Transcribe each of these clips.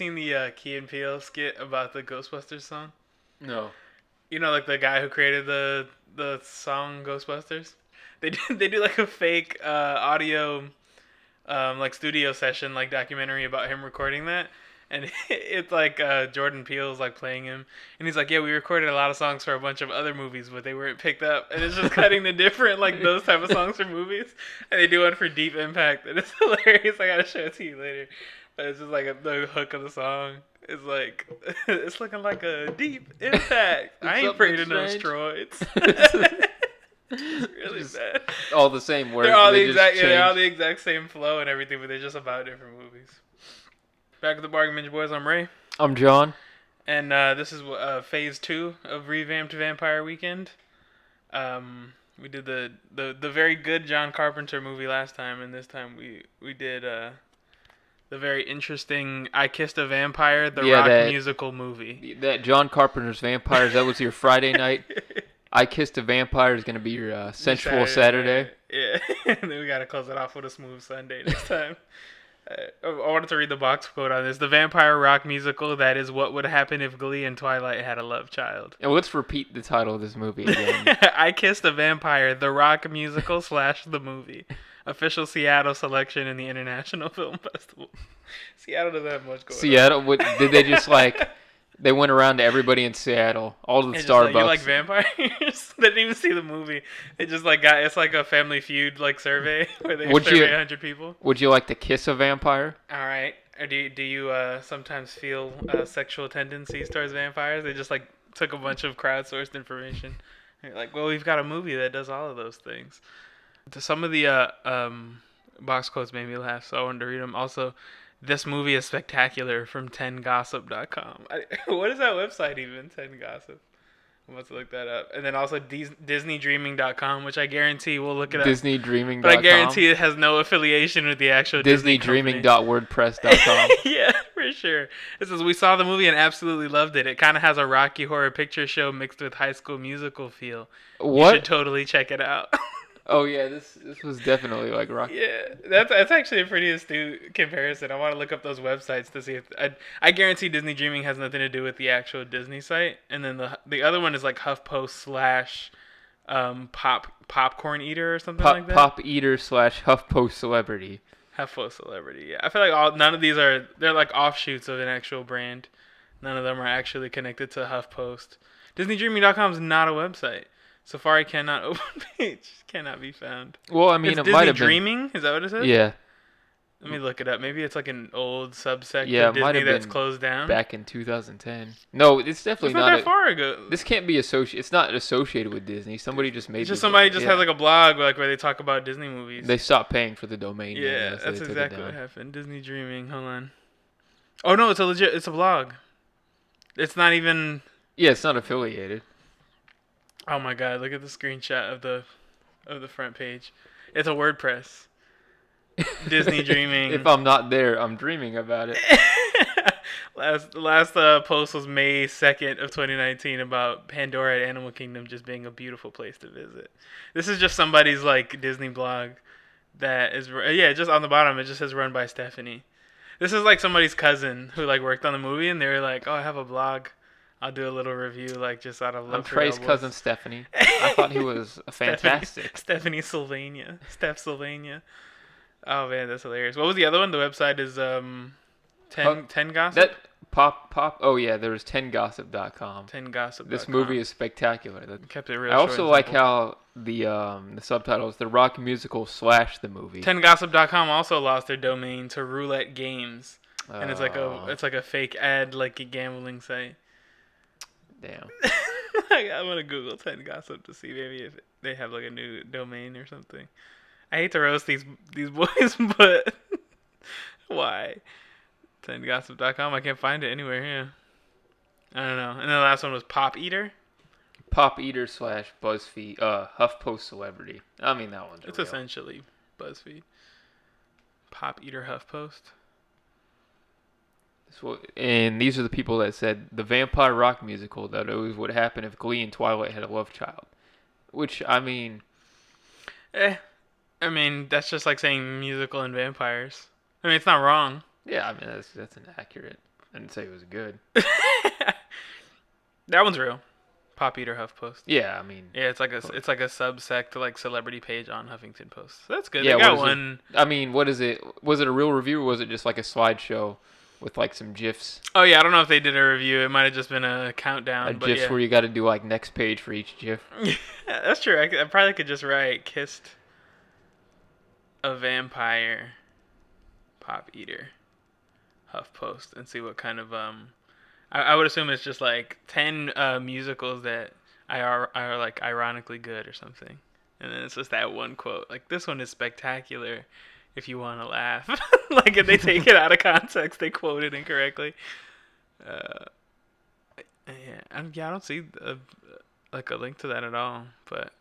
seen the uh, Key and Peele skit about the Ghostbusters song? No. You know, like the guy who created the the song Ghostbusters. They do, they do like a fake uh, audio, um, like studio session, like documentary about him recording that. And it's like uh, Jordan Peele's like playing him, and he's like, "Yeah, we recorded a lot of songs for a bunch of other movies, but they weren't picked up." And it's just cutting the different like those type of songs for movies, and they do one for Deep Impact, and it's hilarious. I gotta show it to you later, it's just like a, the hook of the song. It's like it's looking like a deep impact. I ain't afraid of no steroids. Really Just bad. All the same words. They're all the exact, yeah, they're all the exact same flow and everything, but they're just about different movies. Back at the Bargain Binge Boys, I'm Ray, I'm John. and uh, this is uh, phase two of revamped Vampire Weekend. Um, we did the, the the very good John Carpenter movie last time, and this time we we did uh, the very interesting I Kissed a Vampire, the Yeah, rock that- musical movie. That John Carpenter's Vampires. That was your Friday night. I Kissed a Vampire is gonna be your uh, sensual Saturday. night. Yeah, and then we gotta close it off with a smooth Sunday next time. Uh, I wanted to read the box quote on this. The vampire rock musical that is what would happen if Glee and Twilight had a love child. And let's repeat the title of this movie again. I Kissed a Vampire, the rock musical slash the movie. Official Seattle selection in the International Film Festival. Seattle doesn't have much going on. Seattle. Did they just like? They went around to everybody in Seattle, all the It's just like, Starbucks. you like vampires? they didn't even see the movie. They just like got it's like a Family Feud like survey where they Would survey hundred people. Would you like to kiss a vampire? All right. Or do you, do you uh, sometimes feel uh, sexual tendencies towards vampires? They just like took a bunch of crowdsourced information. You're like, well, we've got a movie that does all of those things. Some of the uh, um, box quotes made me laugh, so I wanted to read them. Also, this movie is spectacular from 10gossip.com. I, what is that website even? 10gossip. I'm about to look that up. And then also Dis- DisneyDreaming.com, which I guarantee we'll look it up. DisneyDreaming.com. but I guarantee it has no affiliation with the actual Disney. DisneyDreaming.wordpress.com. yeah, for sure. It says we saw the movie and absolutely loved it. It kind of has a Rocky Horror Picture Show mixed with High School Musical feel. You should totally check it out. Oh yeah, this this was definitely like rock. yeah, that's that's actually a pretty astute comparison. I want to look up those websites to see if I I guarantee Disney Dreaming has nothing to do with the actual Disney site, and then the the other one is like HuffPost slash um pop popcorn eater or something Pop, like that. pop eater slash HuffPost celebrity. HuffPost celebrity. Yeah, I feel like all none of these are they're like offshoots of an actual brand. None of them are actually connected to HuffPost. DisneyDreaming.com is not a website. Safari cannot open page cannot be found. Well, I mean, it's it Disney might have been. Dreaming. Is that what it says? Yeah, Let me look it up. Maybe it's like an old subsect Yeah, of Disney have closed down. back in 2010. No, it's it's definitely not, not. that a- far ago. this can't be associated. It's not associated with Disney. Somebody just made. it's just somebody just yeah. has like a blog like where they talk about Disney movies. They stopped paying for the domain. name, yeah, so that's exactly what happened. Disney Dreaming. Hold on. Oh no, it's a legit. It's a blog. It's not even. Yeah, it's not affiliated. Oh my god! Look at the screenshot of the of the front page. It's a WordPress. Disney Dreaming. if I'm not there, I'm dreaming about it. last last uh, post was May second of 2019 about Pandora at Animal Kingdom just being a beautiful place to visit. This is just somebody's like Disney blog that is yeah just on the bottom it just says run by Stephanie. This is like somebody's cousin who like worked on the movie and they were like oh I have a blog. I'll do a little review like just out of love I'm Trey's Elbows." cousin Stephanie. I thought he was a Stephanie- fantastic. Stephanie Sylvania. Steph Sylvania. Oh man, that's hilarious. What was the other one? The website is um, ten Huh, ten gossip. That pop pop. Oh yeah, there was 10gossip.com. ten gossip. This movie is spectacular. That- kept it real. I also like simple. how the um the subtitles the rock musical slash the movie. Tengossip.com also lost their domain to Roulette Games, and it's like a Oh, it's like a fake ad like a gambling site. Damn. I'm gonna Google Ten Gossip to see maybe if they have like a new domain or something. I hate to roast these these boys, but why? Tengossip.com. I can't find it anywhere here. I don't know. And the last one was Pop Eater. Pop eater slash BuzzFeed uh HuffPost celebrity. I mean that one's It's real. essentially BuzzFeed. Pop Eater HuffPost. And these are the people that said the vampire rock musical that always would happen if Glee and Twilight had a love child. Which I mean, Eh, I mean, that's just like saying musical and vampires. I mean, it's not wrong. Yeah, I mean that's that's inaccurate. I didn't say it was good. that one's real. Pop Eater HuffPost. Yeah, I mean. Yeah, it's like a it's like a subsect like celebrity page on Huffington Post. So that's good. Yeah, they got is it? one I mean, what is it? Was it a real review or was it just like a slideshow with like some gifs? oh yeah, I don't know if they did a review. It might have just been a countdown. a gifs yeah. where you got to do like next page for each gif. that's true. I, could- I probably could just write kissed a vampire pop eater HuffPost and see what kind of um. I, I would assume it's just like ten uh, musicals that I are are like ironically good or something, and then it's just that one quote like this one is spectacular. If you want to laugh, like if they take it out of context, they quote it incorrectly. Uh, yeah, I, yeah, I don't see a, like a link to that at all, but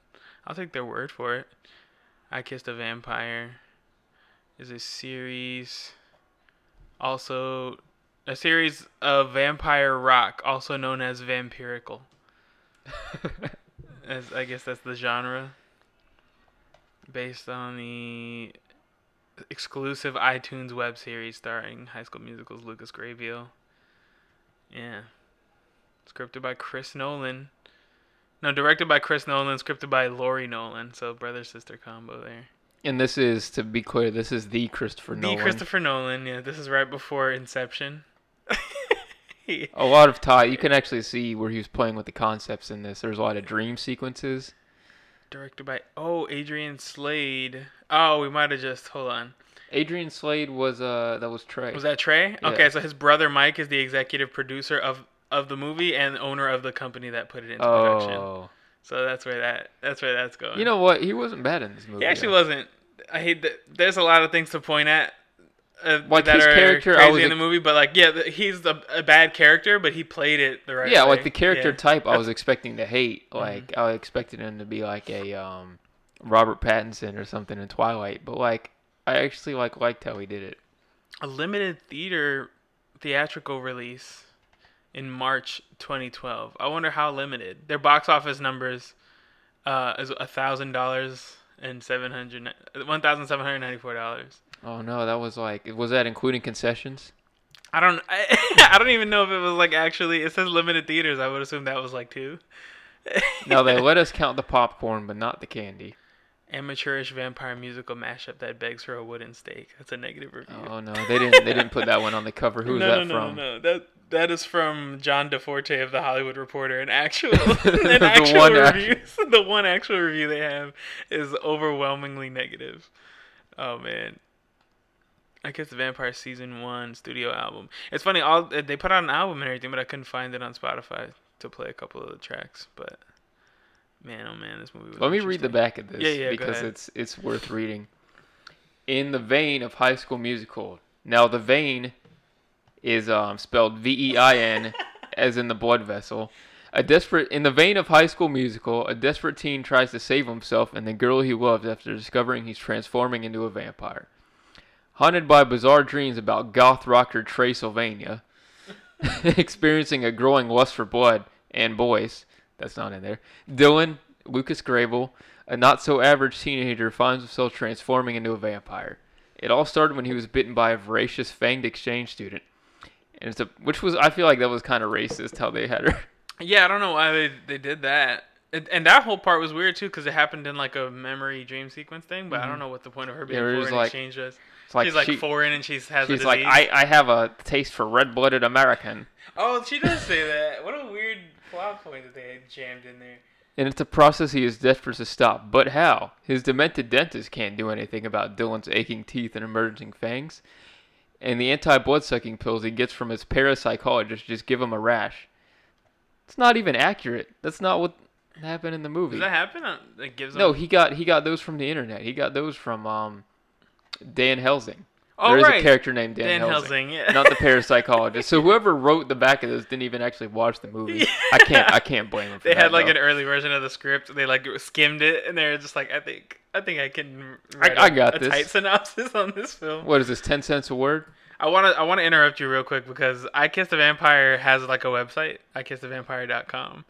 I'll take their word for it. I Kissed a Vampire is a series, also a series of vampire rock, also known as vampirical. As I guess that's the genre. Based on the exclusive iTunes web series starring High School Musical's Lucas Grabeel. Yeah. Scripted by Chris Nolan. No, directed by Chris Nolan, scripted by Laurie Nolan. So brother sister combo there. and this is to be clear, this is the Christopher The Nolan. Christopher Nolan. Yeah, this is right before Inception. a lot of tie. You can actually see where he was playing with the concepts in this. There's a lot of dream sequences. Directed by oh Adrian Slade. Oh, we might have just hold on. Adrian Slade was uh that was Trey. Was that Trey? Yeah. Okay, so his brother Mike is the executive producer of of the movie and owner of the company that put it into production. oh, So that's where that that's where that's going. you know what? He wasn't bad in this movie. he actually though. wasn't. I hate that. There's a lot of things to point at. Uh, Like, that his are character, I crazy was in ex- the movie, but like, yeah, he's a, a bad character, but he played it the right way. yeah, way. like the character Yeah. type, I was expecting to hate. Mm-hmm. Like I expected him to be like a um Robert Pattinson or something in Twilight, but like I actually like liked how he did it. a limited theater theatrical release in March 2012. I wonder how limited. Their box office numbers uh, is a thousand dollars and seven hundred one thousand seven hundred ninety four dollars. Oh no, that was like was that including concessions? I don't I, I don't even know if it was like actually it says limited theaters. I would assume that was like two. No, they let us count the popcorn, but not the candy. Amateurish vampire musical mashup that begs for a wooden stake. That's a negative review. Oh no, they didn't. They didn't put that one on the cover. Who's no, that no, from? No, no, no. That that is from John DeFore of the Hollywood Reporter. An actual, an actual review. the one actual review they have is overwhelmingly negative. Oh man. I guess the Vampire Season One studio album. It's funny. All they put out an album and everything, but I couldn't find it on Spotify to play a couple of the tracks. But man, oh man, this movie. Was Let me read the back of this Yeah, yeah, because it's it's worth reading. In the vein of High School Musical. Now the vein is um, spelled V E I N, as in the blood vessel. A desperate in the vein of High School Musical, a desperate teen tries to save himself and the girl he loves after discovering he's transforming into a vampire. Haunted by bizarre dreams about goth rocker Trey Sylvania, experiencing a growing lust for blood and boys, that's not in there. Dylan, Lucas Grabeel, a not so average teenager, finds himself transforming into a vampire. It all started when he was bitten by a voracious fanged exchange student. And it's a, which was I feel like that was kind of racist how they had her. Yeah, I don't know why they they did that. And, and that whole part was weird too because it happened in like a memory dream sequence thing. But I don't know what the point of her being Mm-hmm. Yeah, was like- exchange was. It's like she's like she, foreign and she's has she's a like. I, I have a taste for red-blooded American. Oh, she does say that. What a weird plot point that they had jammed in there. And it's a process he is desperate to stop. But how? His demented dentist can't do anything about Dylan's aching teeth and emerging fangs. And the anti-blood sucking pills he gets from his parapsychologist just give him a rash. It's not even accurate. That's not what happened in the movie. Does that happen? It gives no, he got he got those from the internet. He got those from um Dan Helsing. Oh, there is right. a character named Dan, Dan Helsing, Helsing, yeah. not the parapsychologist. So whoever wrote the back of this didn't even actually watch the movie. I can't I can't blame for They had like though. an early version of the script. They like skimmed it, and they're just like, I think, I think I can. I- Write I a- got a this. tight synopsis on this film. What is this? Ten cents a word? I want to I want to interrupt you real quick because I Kiss the Vampire has like a website, ikissthevampire.com.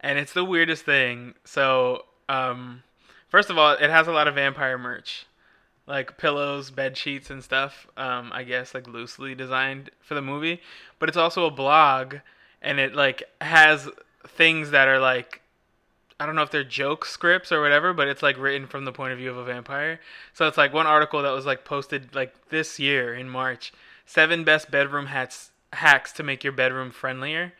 And it's the weirdest thing. So, um first of all, it has a lot of vampire merch. Like pillows, bed sheets, and stuff. Um, I guess like loosely designed for the movie, but it's also a blog, and it like has things that are like I don't know if they're joke scripts or whatever, but it's like written from the point of view of a vampire. So it's like one article that was like posted like this year in March, seven best bedroom hacks hacks to make your bedroom friendlier.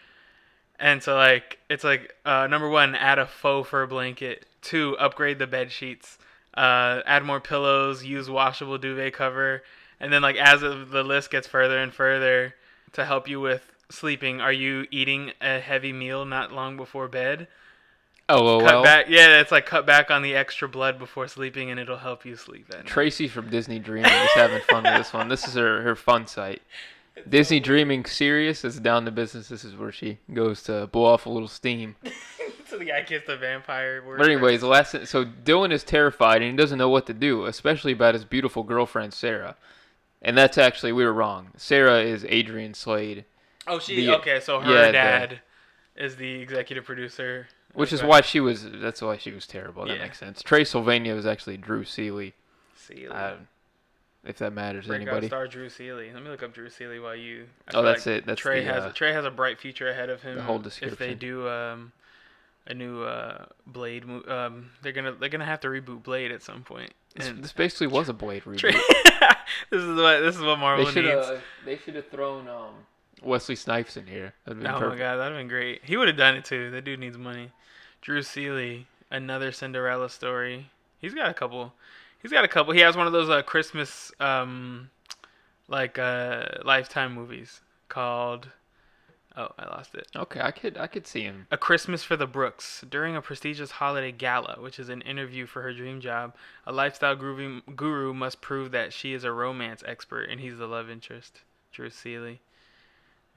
And so like it's like uh, number one, add a faux fur blanket. Two, upgrade the bed sheets. Uh, add more pillows. Use washable duvet cover. And then like as the list gets further and further, to help you with sleeping, are you eating a heavy meal not long before bed? Oh, cut back. Yeah, it's like cut back on the extra blood before sleeping, and it'll help you sleep. That night. Tracy from Disney Dreaming is having fun with this one. This is her, her fun site. Disney Dreaming Serious is down to business. This is where she goes to blow off a little steam. so the guy kissed a vampire. But anyways, the last so Dylan is terrified and he doesn't know what to do, especially about his beautiful girlfriend Sarah. And that's actually we were wrong. Sarah is Adrian Slade. Oh, she The- okay. So her yeah, the- dad is the executive producer. Which is why she was. That's why she was terrible. That Yeah. makes sense. Trey Sylvania was actually Drew Seeley. Seeley. Uh, if that matters to Breakout anybody. star Drew Seeley. Let me look up Drew Seeley while you. I Oh, that's like it. That's Trey the, has uh, Trey has a bright future ahead of him. the whole description. If they do um, a new uh, Blade, mo- um, they're gonna they're gonna have to reboot Blade at some point. This, And this basically was a Blade reboot. Trey, this is what this is what Marvel They should needs. have. They should have thrown um, Wesley Snipes in here. That'd been Oh my god, that'd been great. He would have done it too. That dude needs money. Drew Seeley, another Cinderella story. He's got a couple. He's got a couple. He has one of those uh, Christmas um, like uh, Lifetime movies called. Oh, I lost it. Okay, I could. I could see him. A Christmas for the Brooks. During a prestigious holiday gala, which is an interview for her dream job, a lifestyle guru, guru must prove that she is a romance expert and he's the love interest. Drew Seeley.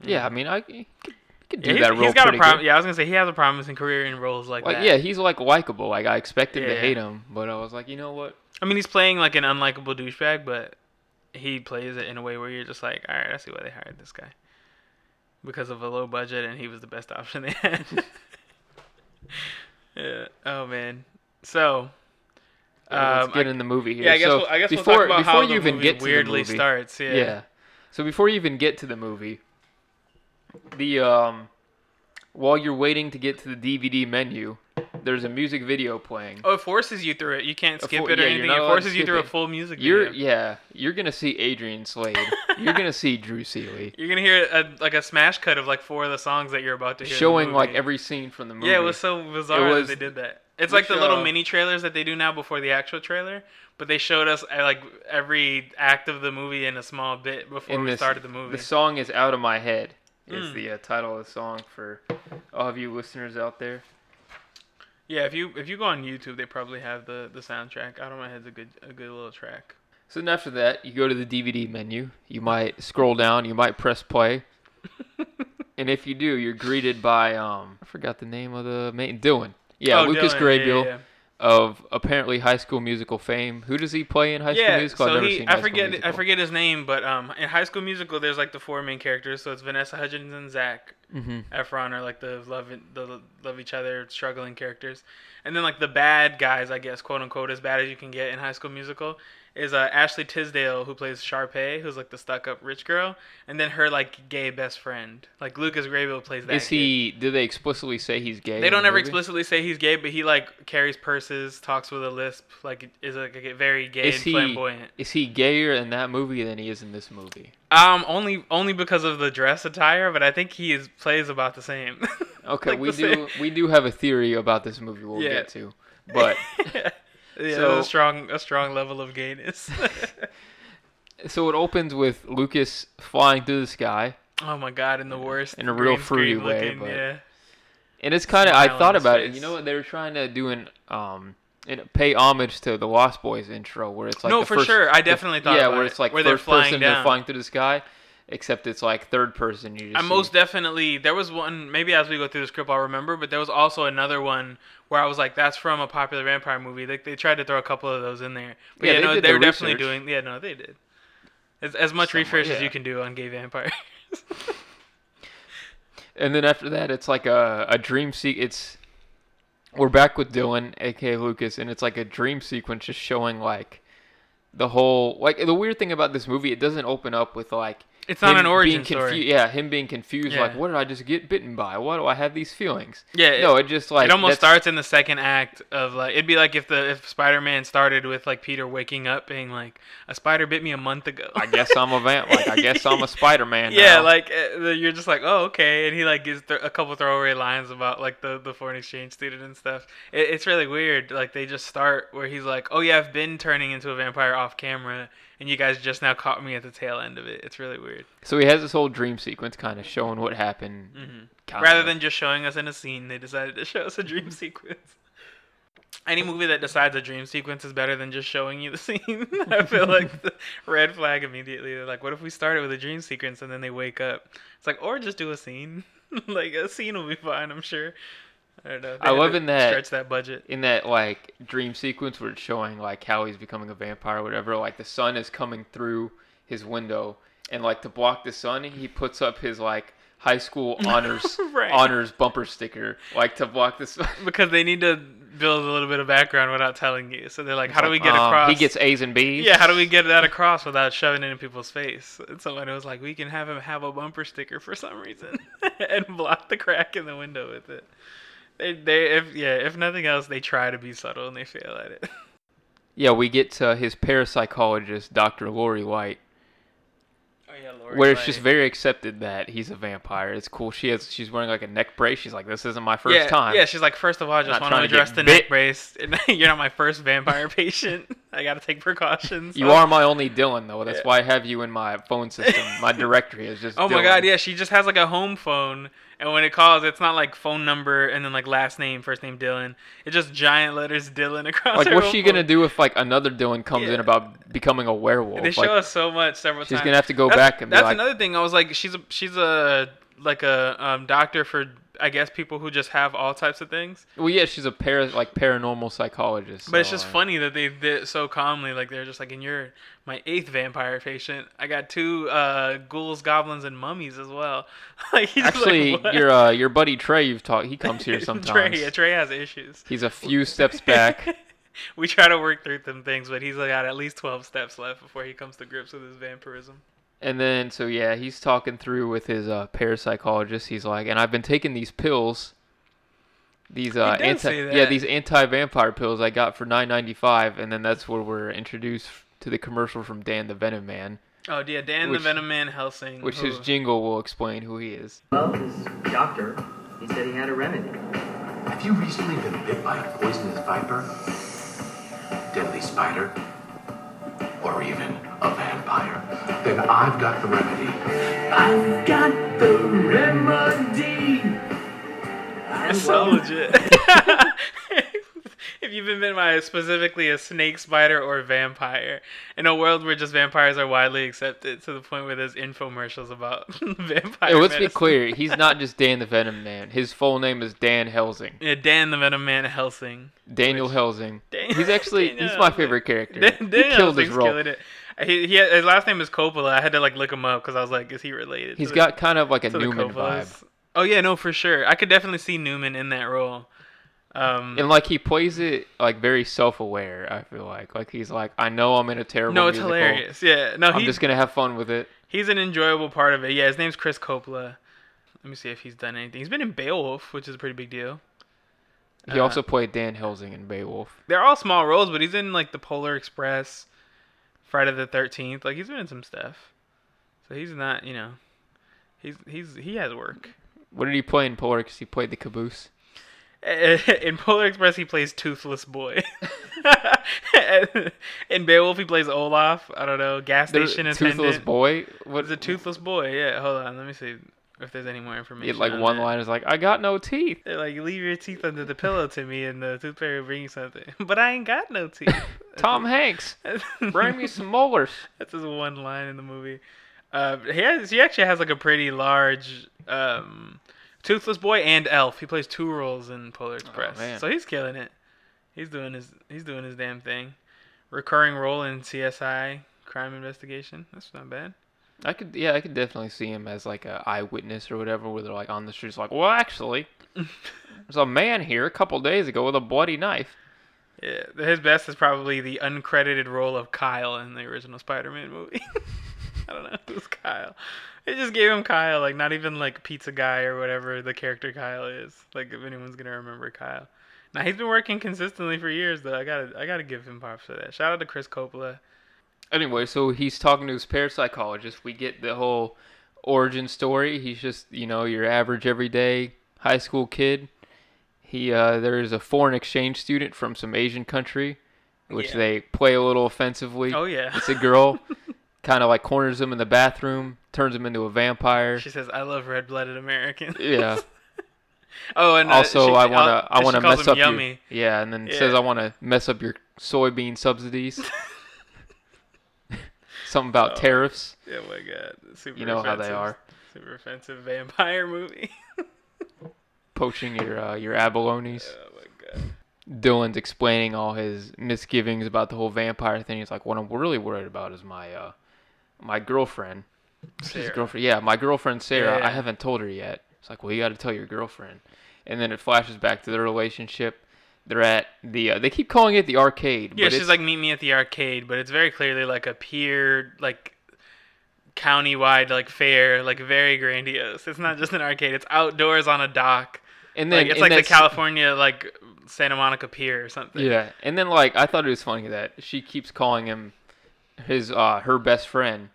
Yeah, I mean, I he can do yeah, that role. He's got a prom- good. Yeah, I was gonna say he has a promising career in roles like Like, that. yeah, he's like likable. Like I expected to Yeah. hate him, but I was like, you know what? I mean, he's playing like an unlikable douchebag, but he plays it in a way where you're just like, all right, I see why they hired this guy because of a low budget, and he was the best option they had. yeah. Oh man. So. Uh, let's um, get I- in the movie here. yeah, I guess so we'll, I guess before we'll talk about before how you the even movie get to weirdly the movie, starts. Yeah. yeah. So before you even get to the movie, the um, while you're waiting to get to the DVD menu, there's a music video playing. Oh, it forces you through it. You can't skip full- it or yeah, anything. It forces you through a full music You're video. yeah, you're gonna see Adrian Slade. you're gonna see Drew Seeley You're gonna hear a, like a smash cut of like four of the songs that you're about to hear. showing like every scene from the movie. Yeah, it was so bizarre was- that they did that. It's like the little uh, mini trailers that they do now before the actual trailer, but they showed us uh, like every act of the movie in a small bit before we this, started the movie. The song is "Out of My Head." Is Mm. the uh, title of the song for all of you listeners out there. yeah, if you if you go on YouTube, they probably have the the soundtrack. Out of my head's a good a good little track. So then after that, you go to the DVD menu. You might scroll down. You might press play. and if you do, you're greeted by um I forgot the name of the main Dylan. Yeah, Oh, Lucas Dylan, Grabeel Yeah, yeah. Of apparently High School Musical fame. Who does he play in High School Yeah, Musical? I've so never he seen I School forget I forget his name, but um in High School Musical there's like the four main characters, so it's Vanessa Hudgens and Zach hmm Efron are like the love the love each other struggling characters, and then like the bad guys, I guess quote unquote as bad as you can get in High School Musical, is uh, Ashley Tisdale who plays Sharpay, who's like the stuck up rich girl, and then her like gay best friend, like Lucas Grabeel plays that. Is he? Do they explicitly say he's gay? They don't ever explicitly say he's gay, but he like carries purses, talks with a lisp, like is like a very gay Is and he- flamboyant. Is he gayer in that movie than he is in this movie? Um, only only because of the dress attire, but I think he is plays about the same. Okay, Like we do we do have a theory about this movie we'll Yeah. get to. But yeah, So- a strong a strong level of gayness. so it opens with Lucas flying through the sky. oh my god, in the worst In a real fruity way, looking, but- yeah. And it's kind of I thought about it. You know what they were trying to do an um and pay homage to the Lost Boys intro where it's like no, the for first- sure. I the- definitely thought yeah where it, it's like where first person they're flying through the sky, except it's like third person. You just I see- most definitely there was one maybe as we go through the script I'll remember, but there was also another one where I was like, that's from a popular vampire movie. They, they tried to throw a couple of those in there. But Yeah, yeah, they no, they their were definitely doing yeah, no, they did. As, as much Somewhat, research as you can do on gay vampires. And then after that, it's like a, a dream se- It's we're back with Dylan, aka Lucas, and it's like a dream sequence just showing like the whole like the weird thing about this movie, it doesn't open up with like It's not an origin being story. Yeah, him being confused, like what did I just get bitten by? Why do I have these feelings? Yeah, no, it just like it almost starts in the second act of like it'd be like if the if Spider-Man started with like Peter waking up being like a spider bit me a month ago. I guess I'm a vamp. Like I guess I'm a Spider-Man. yeah, now. like uh, you're just like oh okay, and he like gives th- a couple throwaway lines about like the the foreign exchange student and stuff. It, it's really weird. Like they just start where he's like oh yeah I've been turning into a vampire off camera. And you guys just now caught me at the tail end of it. It's really weird. So he has this whole dream sequence, kind of showing what happened. hmm Rather of. than just showing us in a scene, they decided to show us a dream sequence. Any movie that decides a dream sequence is better than just showing you the scene. I feel like the red flag immediately. They're like, what if we started with a dream sequence and then they wake up? It's like, or just do a scene. like a scene will be fine, I'm sure. I don't know. They I love in that- stretch that budget. in that like dream sequence where it's showing like how he's becoming a vampire or whatever, like the sun is coming through his window, and like to block the sun, he puts up his like high school honors Right. honors bumper sticker, like to block the sun. Because they need to build a little bit of background without telling you. So they're like, how do we get um, across? He gets A's and B's. Yeah, how do we get that across without shoving it in people's face? And somebody was like, we can have him have a bumper sticker for some reason and block the crack in the window with it. They, they, if yeah, if nothing else, they try to be subtle and they fail at it. Yeah, we get to his parapsychologist, Dr. Lori White, Oh yeah, Lori where it's just very accepted that he's a vampire. It's cool. She has she's wearing like a neck brace. She's like, this isn't my first yeah, time. Yeah, she's like, first of all, I just want to address the bit." neck brace. You're not my first vampire patient. I got to take precautions. You are my only Dylan, though. That's Yeah. why I have you in my phone system. My directory is just. Oh my Dylan. god, yeah, she just has like a home phone, and when it calls, it's not like phone number and then like last name, first name Dylan. It's just giant letters Dylan across. Like, what's she gonna do if like another Dylan comes Yeah. in about becoming a werewolf? They show like, us so much several she's times. gonna have to go that's, back and be that's like, another thing. I was like, she's a she's a like a um, doctor for I guess people who just have all types of things. well, yeah, she's a para like paranormal psychologist. But it's just funny that they did so calmly. Like they're just like, and you're my eighth vampire patient. I got two uh, ghouls, goblins, and mummies as well. like he's Actually, like, your uh, your buddy Trey, you've talked. He comes here sometimes. Trey, yeah, Trey has issues. He's a few steps back. we try to work through them things, but he's got at least twelve steps left before he comes to grips with his vampirism. And then, so yeah, he's talking through with his uh, parapsychologist. He's like, and I've been taking these pills, these uh, anti, yeah, these anti-vampire pills I got for nine ninety five. And then that's where we're introduced to the commercial from Dan the Venom Man, Oh yeah, Dan Which- the Venom Man Helsing. which who- his jingle will explain who he is. Well, his doctor, he said he had a remedy. Have you recently been bit by a poisonous viper? Deadly spider? Or even a vampire? Then I've got the remedy. I've got the remedy. That's so legit. if you've been bitten by specifically a snake, spider, or vampire, in a world where just vampires are widely accepted to the point where there's infomercials about vampire. Hey, let's be clear. He's not just Dan the Venom Man. His full name is Dan Helsing. Yeah, Dan the Venom Man Helsing. Daniel Which- Helsing. Dan- He's actually Daniel he's my favorite character. Dan, he Daniel killed his role. He, he his last name is Coppola. I had to like look him up because I was like, is he related? He's to the- got kind of like a Newman vibe. Oh yeah, no, for sure. I could definitely see Newman in that role. Um, And like he plays it like very self-aware. I feel like like he's like I know I'm in a terrible. no, it's musical. hilarious. Yeah, no, I'm he, just gonna have fun with it. he's an enjoyable part of it. Yeah, his name's Chris Coppola. Let me see if he's done anything. He's been in Beowulf, which is a pretty big deal. He Uh, also played Dan Helsing in Beowulf. They're all small roles, but he's in like the Polar Express, Friday the Thirteenth. Like he's been in some stuff. So he's not, you know, he's he's he has work. What did he play in Polar? Because he played the caboose. In Polar Express, he plays Toothless Boy. in Beowulf, he plays Olaf. I don't know, gas There's station Toothless attendant. boy. What It's a toothless boy. Yeah, hold on. Let me see if there's any more information. had like on one that. line is like I got no teeth. They're like, leave your teeth under the pillow to me, and the tooth fairy will bring you something. But I ain't got no teeth. Tom Hanks, bring me some molars. That's his one line in the movie. Uh, he has he actually has like a pretty large um, Toothless Boy and Elf. He plays two roles in Polar oh, Express, Oh, man. so he's killing it. He's doing his he's doing his damn thing. Recurring role in CSI Crime Investigation. That's not bad. I could yeah I could definitely see him as like a eyewitness or whatever where they're like on the streets like well actually there's a man here a couple days ago with a bloody knife. Yeah, his best is probably the uncredited role of Kyle in the original Spider-Man movie. I don't know who's Kyle. They just gave him Kyle, like not even like Pizza Guy or whatever the character Kyle is. Like if anyone's gonna remember Kyle. Now he's been working consistently for years though. I gotta I gotta give him props for that. Shout out to Chris Coppola. Anyway, so he's talking to his parapsychologist. We get the whole origin story. He's just, you know, your average everyday high school kid. He uh, there is a foreign exchange student from some Asian country, which Yeah. they play a little offensively. Oh yeah. It's a girl, kind of like corners him in the bathroom, turns him into a vampire. She says, "I love red-blooded Americans." Yeah. oh, and uh, also, she- I wanna uh, I wanna mess up yummy. your yeah, and then says I want to mess up your soybean subsidies. Something about Oh. tariffs. Yeah, oh my god. Super You know how they offensive- are. Super offensive vampire movie. Poaching your uh, your abalones. oh my god. Dylan's explaining all his misgivings about the whole vampire thing. He's like, "What I'm really worried about is my uh, my girlfriend. His Sarah. girlfriend, yeah, my girlfriend Sarah. Yeah. I haven't told her yet. It's like, well, you got to tell your girlfriend. And then it flashes back to their relationship. They're at the. Uh, they keep calling it the arcade. Yeah, but she's like, meet me at the arcade, but it's very clearly like a pier, like county-wide, like fair, like very grandiose. It's not just an arcade; it's outdoors on a dock. and then like it's and like the California, like Santa Monica Pier or something. Yeah, and then like I thought it was funny that she keeps calling him his uh her best friend.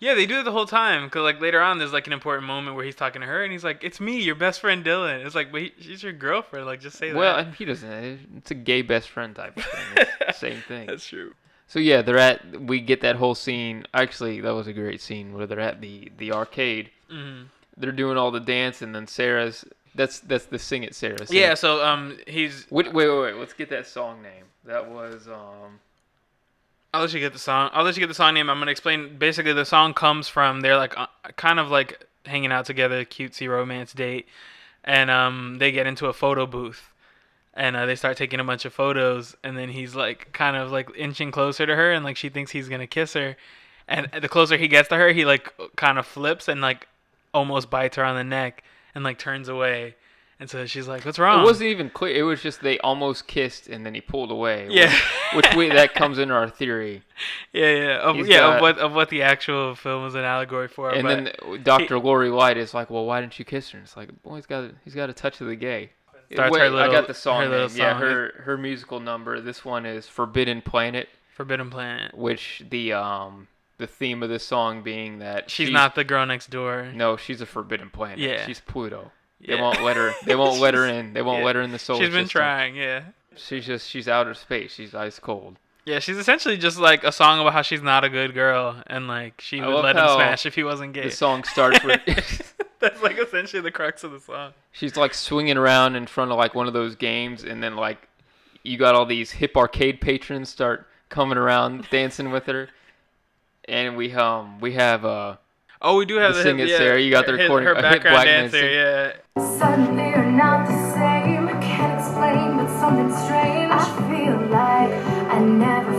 Yeah, they do it the whole time. Cause like later on, there's like an important moment where he's talking to her, and he's like, "It's me, your best friend Dylan." It's like, but he, she's your girlfriend. Like, just say that. Well, that. and he doesn't. It's a gay best friend type of thing. Same thing. That's true. So yeah, they're at. We get that whole scene. Actually, that was a great scene where they're at the the arcade. hmm They're doing all the dance, and then Sarah's. That's that's the sing it, Sarah. Sing Yeah. It. So um, he's. Wait, wait, wait, wait. Let's get that song name. That was um. I'll let you get the song. I'll let you get the song name. I'm gonna explain. Basically, the song comes from they're like uh, kind of like hanging out together, cutesy romance date, and um they get into a photo booth, and uh, they start taking a bunch of photos, and then he's like kind of like inching closer to her, and like she thinks he's gonna kiss her, and the closer he gets to her, he like kind of flips and like almost bites her on the neck and like turns away, and so she's like, "What's wrong?" It wasn't even clear. It was just they almost kissed, and then he pulled away. Yeah. Which, which we that comes into our theory. Yeah, yeah, of, He's yeah, got- of what of what the actual film was an allegory for. And then Dr. Lori White is like, "Well, why didn't you kiss her?" And it's like, "Boy, he's got he's got a touch of the gay." Starts Wait, her I got the song her little name. Yeah, her her musical number. This one is Forbidden Planet, Forbidden Planet. which the um the theme of this song being that She's not the girl next door. No, she's a forbidden planet. Yeah. she's Pluto. They won't let her. They won't let her in. They won't yeah. let her in the solar She's been system. trying, yeah. She's just she's outer space. She's ice cold. Yeah, she's essentially just like a song about how she's not a good girl and like she I would let him smash if he wasn't gay. The song starts with That's like essentially the crux of the song. she's like swinging around in front of like one of those games, and then like you got all these hip arcade patrons start coming around dancing with her, and we um we have uh Oh, we do have The the, Sing hit- It yeah, Sarah, you got the recording- Her a hit background black man dancer, yeah. Suddenly you're not the same. I can't explain, but something strange. I feel like I never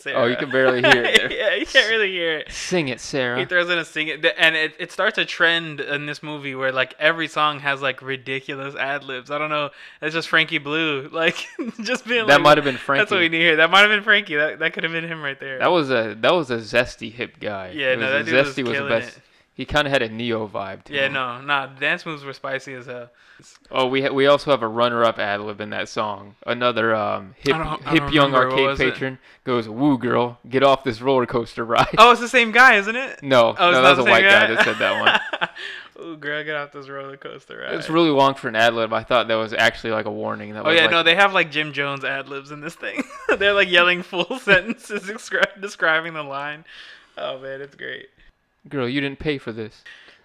Sarah. oh you can barely hear it. Yeah, you can't really hear it. Sing it, Sarah. He throws in a sing it, and it, it starts a trend in this movie where like every song has like ridiculous ad libs. I don't know. It's just Frankie Blue, like just being That like, might have been Frankie. That's what we need here. That might have been Frankie. That that could have been him right there. That was a that was a zesty hip guy. Yeah, It no, was that dude was zesty was the killing best. it. He kind of had a neo vibe. To yeah, him. no, nah. Dance moves were spicy as hell. Oh, we ha- we also have a runner-up ad lib in that song. Another um, hip I don't- I don't hip young arcade was it? patron goes, "Woo, girl, get off this roller coaster ride." Oh, it's the same guy, isn't it? no, Oh, no, that was a white guy that said that one. Ooh, girl, get off this roller coaster ride. It's really long for an ad lib. I thought that was actually like a warning. That Oh was yeah, like, no, they have like Jim Jones ad libs in this thing. They're like yelling full sentences descri- describing the line. Oh man, it's great. Girl, you didn't pay for this.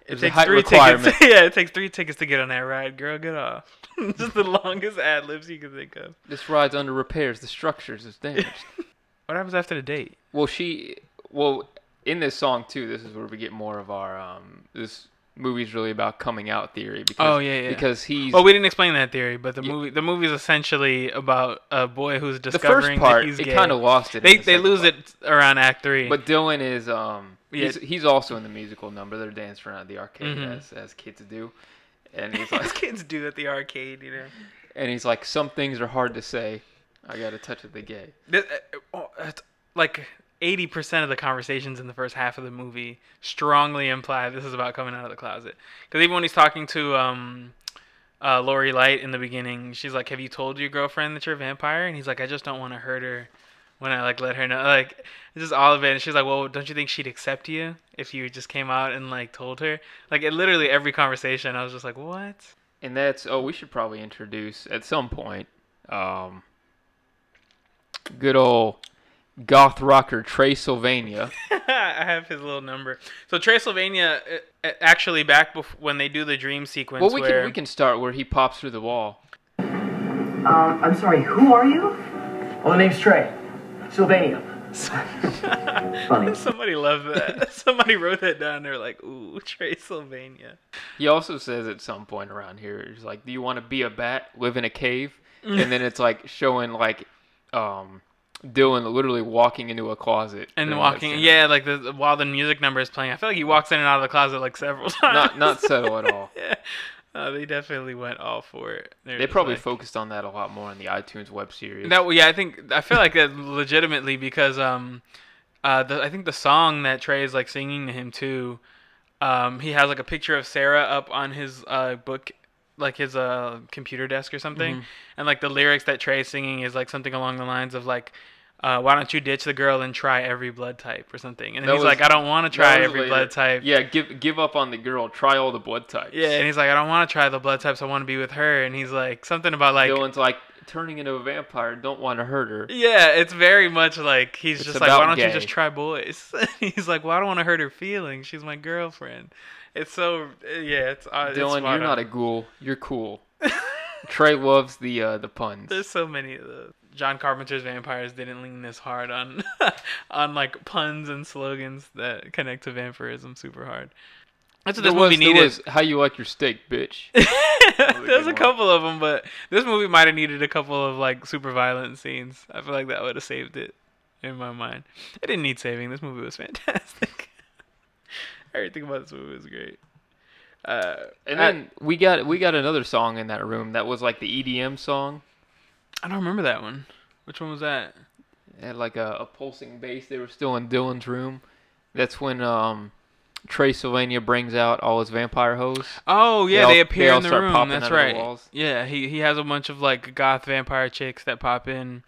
It takes three tickets. yeah, it takes three tickets to get on that ride. Girl, get off. Just the longest ad libs you can think of. This ride's under repairs. The structures is damaged. What happens after the date? well, she, well, in this song too. This is where we get more of our um. This movie's really about coming out theory because Oh, yeah, yeah. because he's Well, we didn't explain that theory, but the Yeah. movie the movie's essentially about a boy who's the discovering first part. that he's It gay. kind of lost it. they the they lose part. it around Act Three. But Dylan is um Yeah. he's, he's also in the musical number. They're dancing around at the arcade Mhm. as as kids do, and he's as like kids do at the arcade, you know. and he's like, "Some things are hard to say. I got a touch of the gay." Uh, oh, like eighty percent of the conversations in the first half of the movie strongly imply this is about coming out of the closet. Because even when he's talking to um, uh, Lori Light in the beginning, she's like, "Have you told your girlfriend that you're a vampire?" And he's like, "I just don't want to hurt her." When I like let her know, like it's just all of it, and she's like, "Well, don't you think she'd accept you if you just came out and like told her?" Like it literally every conversation, I was just like, "What?" And that's oh, we should probably introduce at some point, um, good old goth rocker Trey Sylvania. I have his little number. So Trey Sylvania, uh, uh, actually back bef- when they do the dream sequence, well, we where can we can start where he pops through the wall. Um, I'm sorry, who are you? Well, the name's Trey. Sylvania. Funny. somebody loved that. somebody wrote that down. They're like, "Ooh, Trey Sylvania." He also says at some point around here, he's like, "Do you want to be a bat, live in a cave?" and then it's like showing like, um, Dylan literally walking into a closet And walking, yeah, like the while the music number is playing, I feel like he walks in and out of the closet like several times. not not subtle at all. yeah, uh, they definitely went all for it. They're They probably like- focused on that a lot more in the iTunes web series. That yeah, I think I feel like that legitimately because um, uh, the, I think the song that Trey is like singing to him too, um, he has like a picture of Sarah up on his uh book, like his uh computer desk or something, Mm-hmm. and like the lyrics that Trey is singing is like something along the lines of like. Uh, why don't you ditch the girl and try every blood type or something? And he's was- like, I don't want to try every later. blood type. Yeah, give give up on the girl. Try all the blood types. Yeah, and he's like, I don't want to try the blood types. I want to be with her. And he's like, something about like, Dylan's like turning into a vampire. Don't want to hurt her. Yeah, it's very much like he's It's just like, why don't gay. you just try boys? he's like, well, I don't want to hurt her feelings. She's my girlfriend. It's so yeah, it's uh, it's Dylan, spot you're not a ghoul. You're cool. Trey loves the uh, the puns. There's so many of the John Carpenter's vampires didn't lean this hard on on like puns and slogans that connect to vampirism super hard. That's what There this movie was- there needed. was, How you like your steak, bitch? There's a couple of them, but this movie might have needed a couple of like super violent scenes. I feel like that would have saved it in my mind. It didn't need saving. This movie was fantastic. Everything about this movie was great. Uh, And I- then we got we got another song in that room that was like the EDM song. I don't remember that one. Which one was that? It had like a, a pulsing bass. They were still in Dylan's room. That's when um, Trey Sylvania brings out all his vampire hoes. Oh yeah, all- they they appear all in the room. That's right. walls. Yeah, he he has a bunch of like goth vampire chicks that pop in.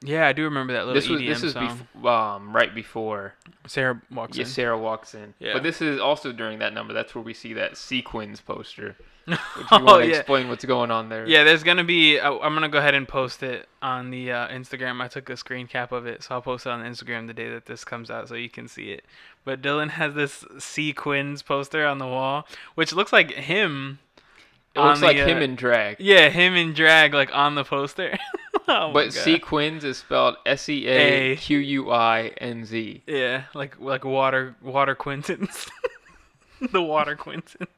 Yeah, I do remember that little This was EDM this is song. bef- um, right before Sarah walks in. yeah, in. Sarah walks in. Yeah. But this is also during that number. That's where we see that sequins poster. If you oh want to yeah. explain what's going on there. Yeah, there's gonna be. I- I'm gonna go ahead and post it on the uh, Instagram. I took a screen cap of it, so I'll post it on Instagram the day that this comes out, so you can see it. But Dylan has this sequins poster on the wall, which looks like him. It looks the, like him uh, in drag. Yeah, him in drag, like on the poster. oh But God. sequins is spelled S E A Q U I N Z. Yeah, like like water water quintons. the water quintons.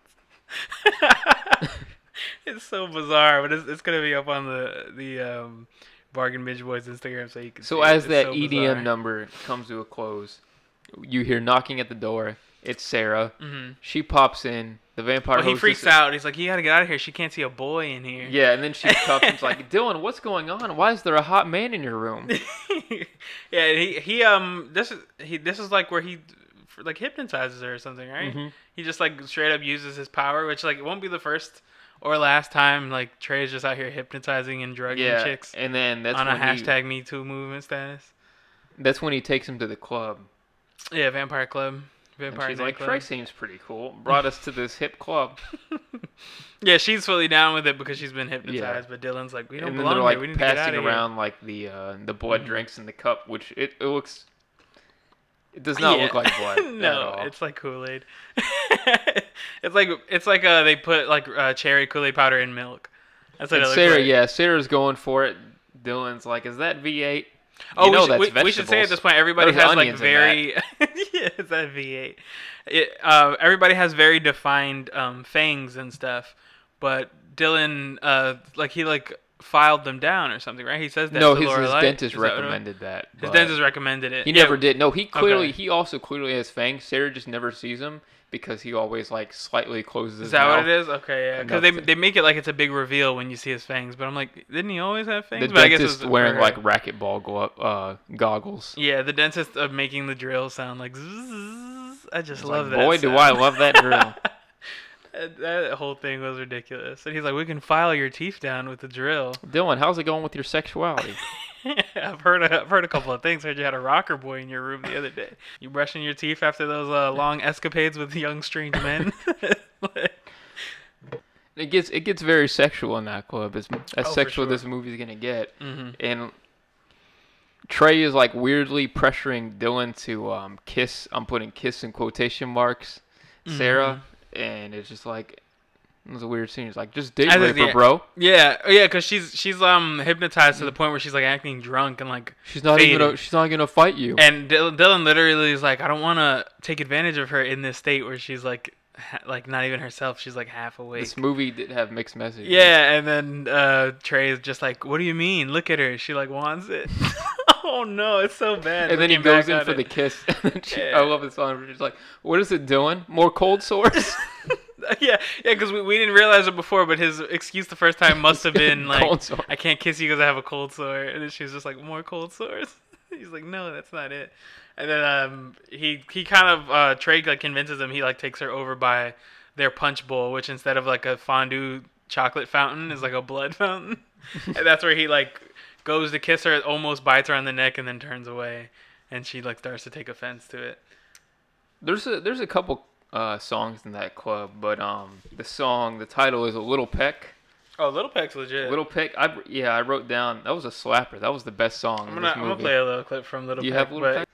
it's so bizarre, but it's, it's gonna be up on the the um, bargain binge boys Instagram so you can. So see it. as It's that so EDM bizarre. number comes to a close, you hear knocking at the door. It's Sarah. Mhm. She pops in. The vampire. He freaks out. He's like, "You gotta get out of here. She can't see a boy in here." Yeah, and then she comes and's like, Dylan, what's going on? Why is there a hot man in your room? yeah, he he um this is he this is like where he like hypnotizes her or something, right? Mhm. He just like straight up uses his power, which like it won't be the first or last time like Trey's just out here hypnotizing and drugging yeah, chicks and then that's on a when he, hashtag Me Too movement status. that's when he takes him to the club. Yeah, Vampire Club, And Vampire she's like, Nightclub. Trey seems pretty cool. Brought us to this hip club. yeah, she's fully down with it because she's been hypnotized. But Dylan's like, we don't and then belong they're like here. We need to get out passing of here. around like the uh, the blood Mhm. drinks in the cup, which it, it looks. It does not look like blood. no, it's like Kool Aid. it's like it's like uh they put like uh, cherry Kool Aid powder in milk. That's what And it looks Sarah, like. yeah, Sarah's going for it. Dylan's like, "Is that V8?" Oh, you know we, should, that's we, we should say at this point, everybody There's has like onions in that. very yeah, it's that V8. It, uh, everybody has very defined um, fangs and stuff, but Dylan, uh, like he like filed them down or something, right? He says that. No, his, his dentist Is that recommended that. His dentist recommended it. He Yeah, never did. No, he clearly Okay. he also clearly has fangs. Sarah just never sees him because he always like slightly closes his Is that what it is? Okay, yeah. Because they, to- they make it like it's a big reveal when you see his fangs, but I'm like, didn't he always have fangs? The but I guess dentist wearing like racquetball glo- uh, goggles. Yeah, the dentist of making the drill sound like zzz. I just It's love like, that. boy, do. I love that drill. that, whole thing was ridiculous. And he's like, we can file your teeth down with the drill. Dylan, how's it going with your sexuality? I've heard a, I've heard a couple of things. Heard you had a rocker boy in your room the other day. You brushing your teeth after those uh, long escapades with young strange men. It gets it gets very sexual in that club. As as Oh, sexual sure. this movie's gonna get, Mhm. and Trey is like weirdly pressuring Dylan to um, kiss. I'm putting kiss in quotation marks, Sarah, Mm-hmm. And it's just like it was a weird scene. It's like just date rape her, bro. yeah, yeah, because she's she's um hypnotized to the point where she's like acting drunk and like She's not even Fading. gonna, she's not gonna fight you. And Dylan, Dylan literally is like, I don't want to take advantage of her in this state where she's like, ha- like not even herself. She's like half awake. this movie did have mixed messages. Yeah, and then uh, Trey is just like, "What do you mean? Look at her. She like wants it." oh no, it's so bad. And then he goes in for it. the kiss. And she, Yeah. I love the song. She's like, "What is it doing? More cold sores?" yeah, yeah, because we, we didn't realize it before, but his excuse the first time must have been like. "I can't kiss you because I have a cold sore," and then she's just like, "More cold sores." He's like, "No, that's not it." And then um, he he kind of uh, Trey like convinces him. He like takes her over by their punch bowl, which instead of like a fondue chocolate fountain is like a blood fountain, and that's where he like goes to kiss her, almost bites her on the neck, and then turns away, and she like starts to take offense to it. There's a there's a couple uh, songs in that club, but um, the song the title is a Little Peck. Oh, Little Peck's legit. Little Peck. I yeah, I wrote down that was a slapper. That was the best song. I'm gonna I'm gonna play a little clip from Little You Peck. have Little Peck.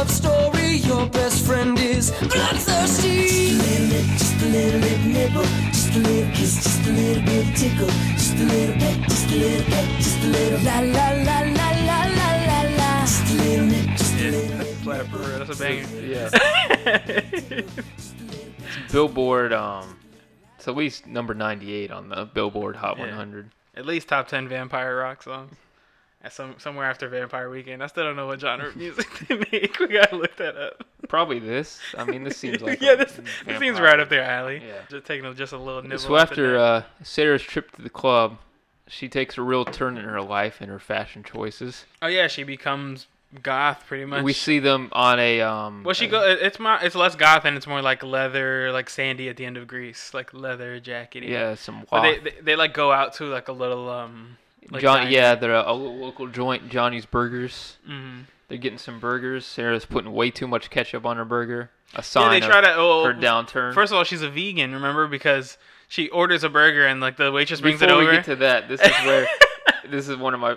love story. Your best friend is bloodthirsty. Just a little bit, just a little bit nibble. Just a little kiss, just a little bit tickle. Just a little peck, just a little peck, just a little. La la la la la la la la. Just a little bit, just a little bit. That's a banger. Yeah. Billboard, um, it's at least number 98 on the Billboard Hot yeah. 100. At least top 10 vampire rock songs. At some somewhere after Vampire Weekend. I still don't know what genre of music they make. We gotta look that up. Probably this. I mean, this seems like yeah, this, this seems right up their alley. Yeah. Just taking just a little nibble. So after uh, Sarah's trip to the club, she takes a real turn in her life and her fashion choices. oh yeah, she becomes goth pretty much. We see them on a um. Well, she go. It's more. It's less goth and it's more like leather, like Sandy at the end of Grease, like leather jacket. Yeah, some But they, they they like go out to like a little um. Like John, yeah, they're a, a local joint, Johnny's Burgers. Mhm. They're getting some burgers. Sarah's putting way too much ketchup on her burger. A Yeah, sign they try of to. Oh, her downturn. First of all, she's a vegan. Remember because she orders a burger and like the waitress brings Before it we over. get to that, this is where this is one of my.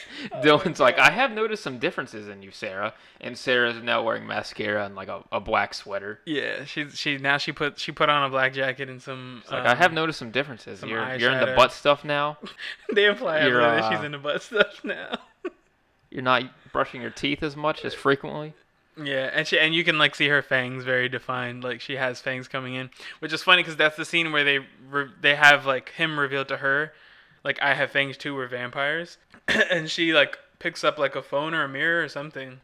Dylan's like, I have noticed some differences in you, Sarah. And Sarah's now wearing mascara and like a, a black sweater. yeah, she's she now she put she put on a black jacket and some. It's like, I um, have noticed some differences. some You're, you're into eyeshadow. butt stuff now. They imply that she's in the butt stuff now. You're not brushing your teeth as much as frequently. Yeah, and she and you can like see her fangs very defined. Like she has fangs coming in, which is funny because that's the scene where they re- they have like him revealed to her, like I have fangs too. We're vampires, and she like picks up like a phone or a mirror or something,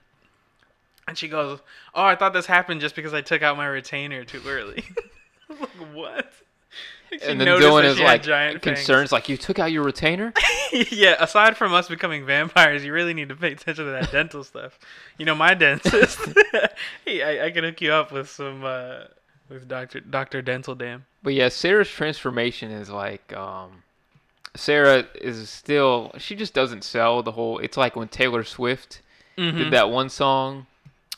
and she goes, "Oh, I thought this happened just because I took out my retainer too early." Like what? Like, and then Dylan is like giant fangs. concerns, like you took out your retainer. yeah, aside from us becoming vampires, you really need to pay attention to that dental stuff. You know, my dentist, hey, I, I can hook you up with some uh, with Doctor Doctor Dental Dam. But yeah, Sarah's transformation is like um Sarah is still she just doesn't sell the whole it's like when Taylor Swift did that one song.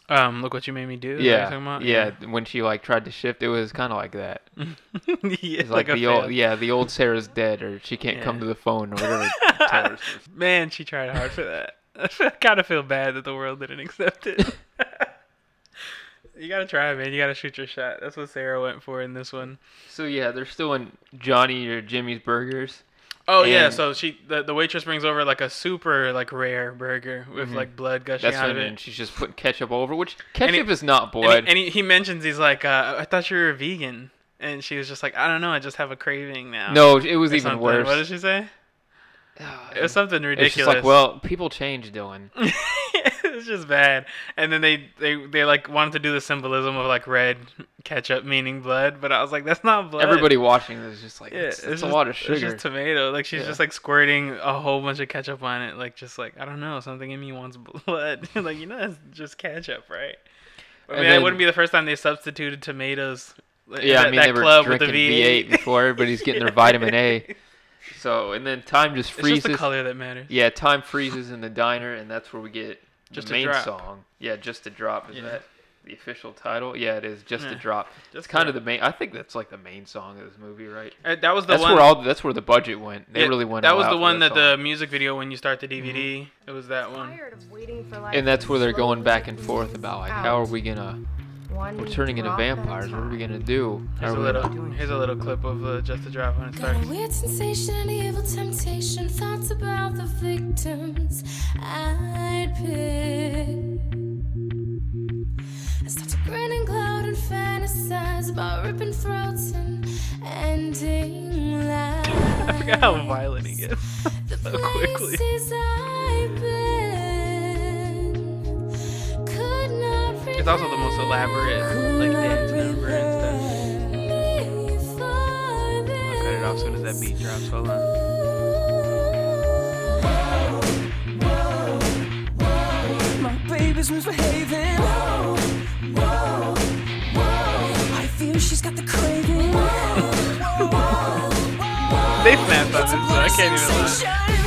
Um, look what you made me do. is that what you're Yeah. talking about? Yeah, when she like tried to shift it was kind of like that. yeah, It's like, a the old yeah, the old Sarah's dead or she can't come to the phone or whatever Man, she tried hard for that. I kind of feel bad that the world didn't accept it. you gotta try, man. You gotta shoot your shot. That's what Sarah went for in this one. So yeah, they're still in Johnny or Jimmy's Burgers. Oh yeah, so she the, the waitress brings over like a super like rare burger with like blood gushing Mm-hmm. That's out of and it. she's just putting ketchup over, which And he- ketchup is not And, blood. he, and he, he mentions he's like, uh, I thought you were a vegan, and she was just like, I don't know, I just have a craving now. no, it was even something. worse. What did she say? It was something it's ridiculous. just like, well, people change, Dylan. it's just bad. And then they, they they like wanted to do the symbolism of like red ketchup meaning blood, but I was like, that's not blood. Everybody watching this is just like, Yeah, it's, it's, it's a just, lot of It's sugar. just tomato. Like she's Yeah. just like squirting a whole bunch of ketchup on it. Like just like I don't know, something in me wants blood. like you know, it's just ketchup, right? I mean, it wouldn't be the first time they substituted tomatoes. yeah, I mean that they were drinking the V8 before everybody's getting their vitamin A. So and then time just freezes. It's just the color that matters. Yeah, time freezes in the diner, and that's where we get Just the a main drop. song. Yeah, just a drop. Is Yeah. that the official title? Yeah, it is. Just Yeah. a drop. Just It's kind a of the main. I think that's like the main song of this movie, right? Uh, that was the That's one. where all. That's where the budget went. They yeah, really went. That was the one that, the. Mm-hmm. music video when you start the DVD. It was that one. Tired of waiting for life And that's where they're going back and forth about like how are we gonna one we're turning into drop at a vampires. What are we gonna do? Here's a little. Here's a little clip of uh, just a drop when it Got a starts. weird sensation and evil temptation. Thoughts about the victims I'd pick. I start to grin and cloud and fantasize about ripping throats and ending lives. I forgot how violent he gets. So quickly. It's also the most elaborate like dance number and stuff. I'll cut it off as soon as that beat drops. Hold on. My baby's misbehaving. I feel she's got the craving. They snapped on so I can't even lie.